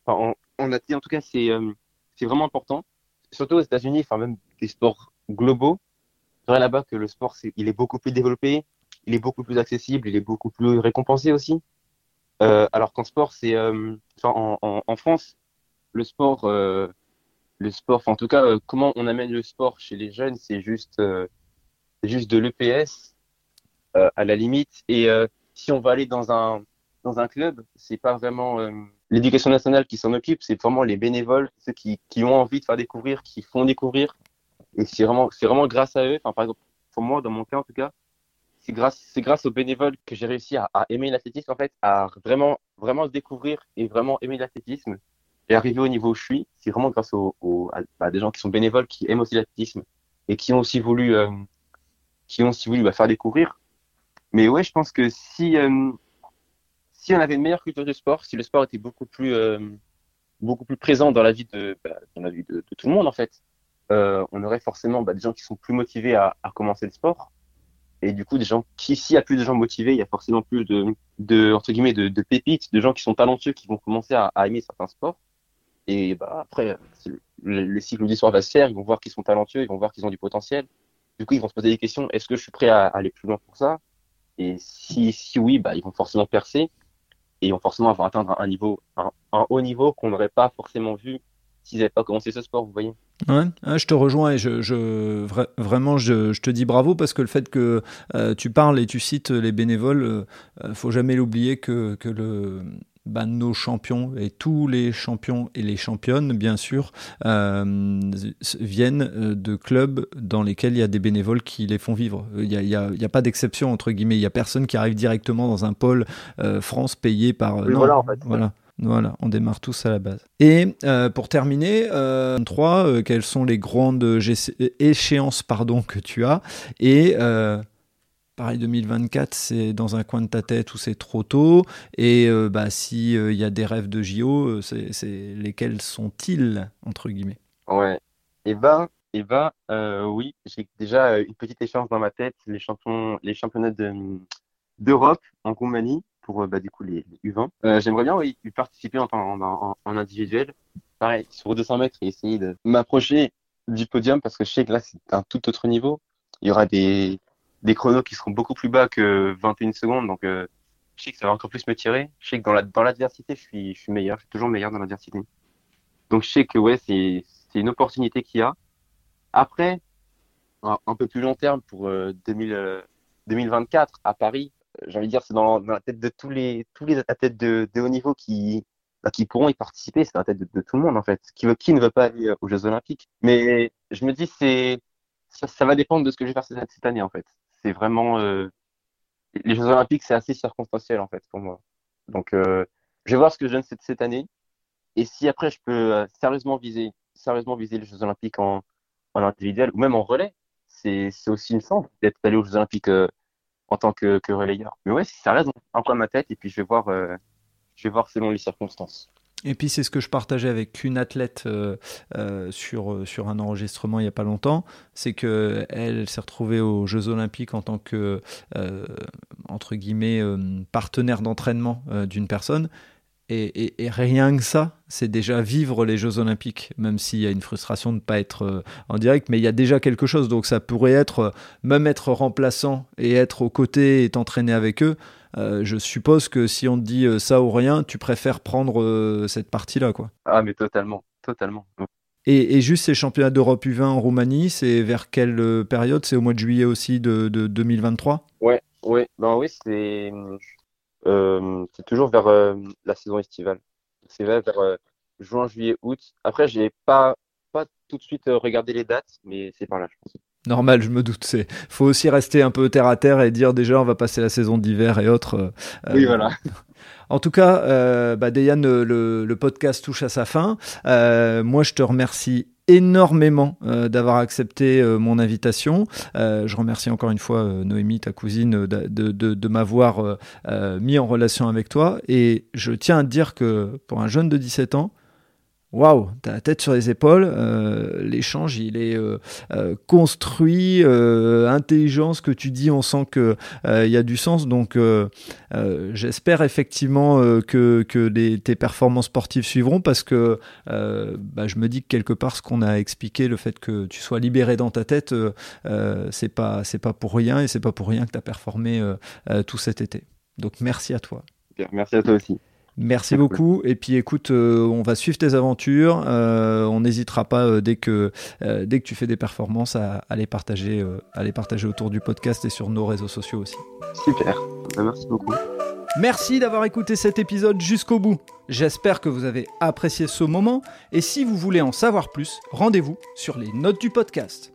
on, a dit en tout cas, c'est euh, c'est vraiment important. Surtout aux États-Unis, enfin même des sports globaux. C'est vrai là-bas que le sport, c'est, il est beaucoup plus développé, il est beaucoup plus accessible, il est beaucoup plus récompensé aussi. Euh, alors qu'en sport, c'est euh, en, en, en, France, le sport, euh, le sport, en tout cas, comment on amène le sport chez les jeunes, c'est juste, c'est juste de l'EPS à la limite. Et si on va aller dans un dans un club, c'est pas vraiment euh, l'éducation nationale qui s'en occupe, c'est vraiment les bénévoles, ceux qui, qui ont envie de faire découvrir, qui font découvrir. Et c'est vraiment c'est vraiment grâce à eux. Enfin, par exemple, pour moi, dans mon cas en tout cas, c'est grâce c'est grâce aux bénévoles que j'ai réussi à, à aimer l'athlétisme en fait, à vraiment vraiment découvrir et vraiment aimer l'athlétisme et arriver au niveau où je suis. C'est vraiment grâce aux, à, des gens qui sont bénévoles, qui aiment aussi l'athlétisme et qui ont aussi voulu euh, qui ont aussi voulu bah, faire découvrir mais ouais, je pense que si, euh, si on avait une meilleure culture du sport, si le sport était beaucoup plus, euh, beaucoup plus présent dans la vie de, bah, dans la vie de, tout le monde, en fait, euh, on aurait forcément bah, des gens qui sont plus motivés à, à, commencer le sport. Et du coup, des gens qui, s'il y a plus de gens motivés, il y a forcément plus de, de entre guillemets, de, pépites, de gens qui sont talentueux, qui vont commencer à, à aimer certains sports. Et bah, après, le, le, cycle sport va se faire, ils vont voir qu'ils sont talentueux, ils vont voir qu'ils ont du potentiel. Du coup, ils vont se poser des questions. Est-ce que je suis prêt à aller plus loin pour ça? Et si, si oui, bah, ils vont forcément percer et vont forcément avoir atteindre un niveau, un, haut niveau qu'on n'aurait pas forcément vu s'ils n'avaient pas commencé ce sport, vous voyez. Ouais, je te rejoins et je, je vraiment je, je, te dis bravo parce que le fait que euh, tu parles et tu cites les bénévoles, euh, euh faut jamais l'oublier que, que le, bah, nos champions et tous les champions et les championnes, bien sûr, euh, viennent euh, de clubs dans lesquels il y a des bénévoles qui les font vivre. Il n'y a, pas d'exception, entre guillemets. Il n'y a personne qui arrive directement dans un pôle euh, France payé par... non, voilà, en fait. voilà. Voilà, on démarre tous à la base. Et euh, pour terminer, euh, 3, euh, quelles sont les grandes échéances pardon, que tu as? Et pareil 2024 c'est dans un coin de ta tête ou c'est trop tôt. Et euh, bah si il euh, y a des rêves de JO euh, c'est lesquels sont-ils entre guillemets? Ouais. Eh ben eh ben oui j'ai déjà une petite échéance dans ma tête les championnats d'Europe en Roumanie pour bah, du coup les, U20 j'aimerais bien oui participer en, en, en, individuel. Pareil sur 200 mètres et essayer de m'approcher du podium parce que je sais que là c'est un tout autre niveau. Il y aura des des chronos qui seront beaucoup plus bas que 21 secondes. Donc, euh, je sais que ça va encore plus me tirer. Je sais que dans la dans l'adversité, je suis je suis meilleur. Je suis toujours meilleur dans l'adversité. Donc, je sais que ouais, c'est c'est une opportunité qu'il y a. Après, un, peu plus long terme pour euh, 2000, 2024 euh, à Paris, euh, j'ai envie de dire, c'est dans, la tête de tous les tous les athlètes de, de haut niveau qui bah, qui pourront y participer. C'est dans la tête de, tout le monde en fait. Qui veut qui ne veut pas aller aux Jeux Olympiques. Mais je me dis c'est ça, ça, va dépendre de ce que je vais faire cette année en fait c'est vraiment euh, les Jeux Olympiques, c'est assez circonstanciel en fait pour moi. Donc, euh, je vais voir ce que je donne cette, cette année. Et si après je peux euh, sérieusement viser, sérieusement viser les Jeux Olympiques en, en individuel ou même en relais, c'est aussi une chance d'être allé aux Jeux Olympiques euh, en tant que, que relayeur. Mais ouais, ça reste un coin de ma tête et puis je vais voir, euh, je vais voir selon les circonstances. Et puis c'est ce que je partageais avec une athlète euh, euh, sur, euh, sur un enregistrement il n'y a pas longtemps, c'est que elle, s'est retrouvée aux Jeux Olympiques en tant que entre guillemets partenaire d'entraînement d'une personne. Et, rien que ça, c'est déjà vivre les Jeux Olympiques, même s'il y a une frustration de ne pas être en direct, mais il y a déjà quelque chose. Donc ça pourrait être, même être remplaçant et être aux côtés et t'entraîner avec eux, euh, je suppose que si on te dit euh, ça ou rien, tu préfères prendre euh, cette partie-là, quoi. Ah, mais totalement, totalement. Et, juste ces championnats d'Europe U20 en Roumanie, c'est vers quelle période? C'est au mois de juillet aussi de, 2023 Ouais, ouais, ben oui, c'est c'est toujours vers la saison estivale. C'est vers, juin, juillet, août. Après, j'ai pas pas tout de suite regardé les dates, mais c'est par là, je pense. Normal, je me doute. C'est faut aussi rester un peu terre à terre et dire déjà on va passer la saison d'hiver et autres. Euh, oui, voilà. En tout cas, euh, bah, le, podcast touche à sa fin. Euh, moi, je te remercie énormément euh, d'avoir accepté mon invitation. je remercie encore une fois Noémie, ta cousine, de, de, de m'avoir mis en relation avec toi. Et je tiens à te dire que pour un jeune de 17 ans, waouh, t'as la tête sur les épaules, euh, l'échange il est euh, euh, construit, intelligent, ce que tu dis, on sent que il y a du sens. Donc j'espère effectivement que, que tes performances sportives suivront parce que bah, je me dis que quelque part ce qu'on a expliqué, le fait que tu sois libéré dans ta tête, c'est pas pas pour rien et c'est pas pour rien que tu as performé tout cet été. Donc merci à toi. Merci à toi aussi. Merci beaucoup. Et puis écoute, euh, on va suivre tes aventures. Euh, on n'hésitera pas euh, dès que dès que tu fais des performances à, les partager, à les partager autour du podcast et sur nos réseaux sociaux aussi. Super. Ben, merci beaucoup. Merci d'avoir écouté cet épisode jusqu'au bout. J'espère que vous avez apprécié ce moment. Et si vous voulez en savoir plus, rendez-vous sur les notes du podcast.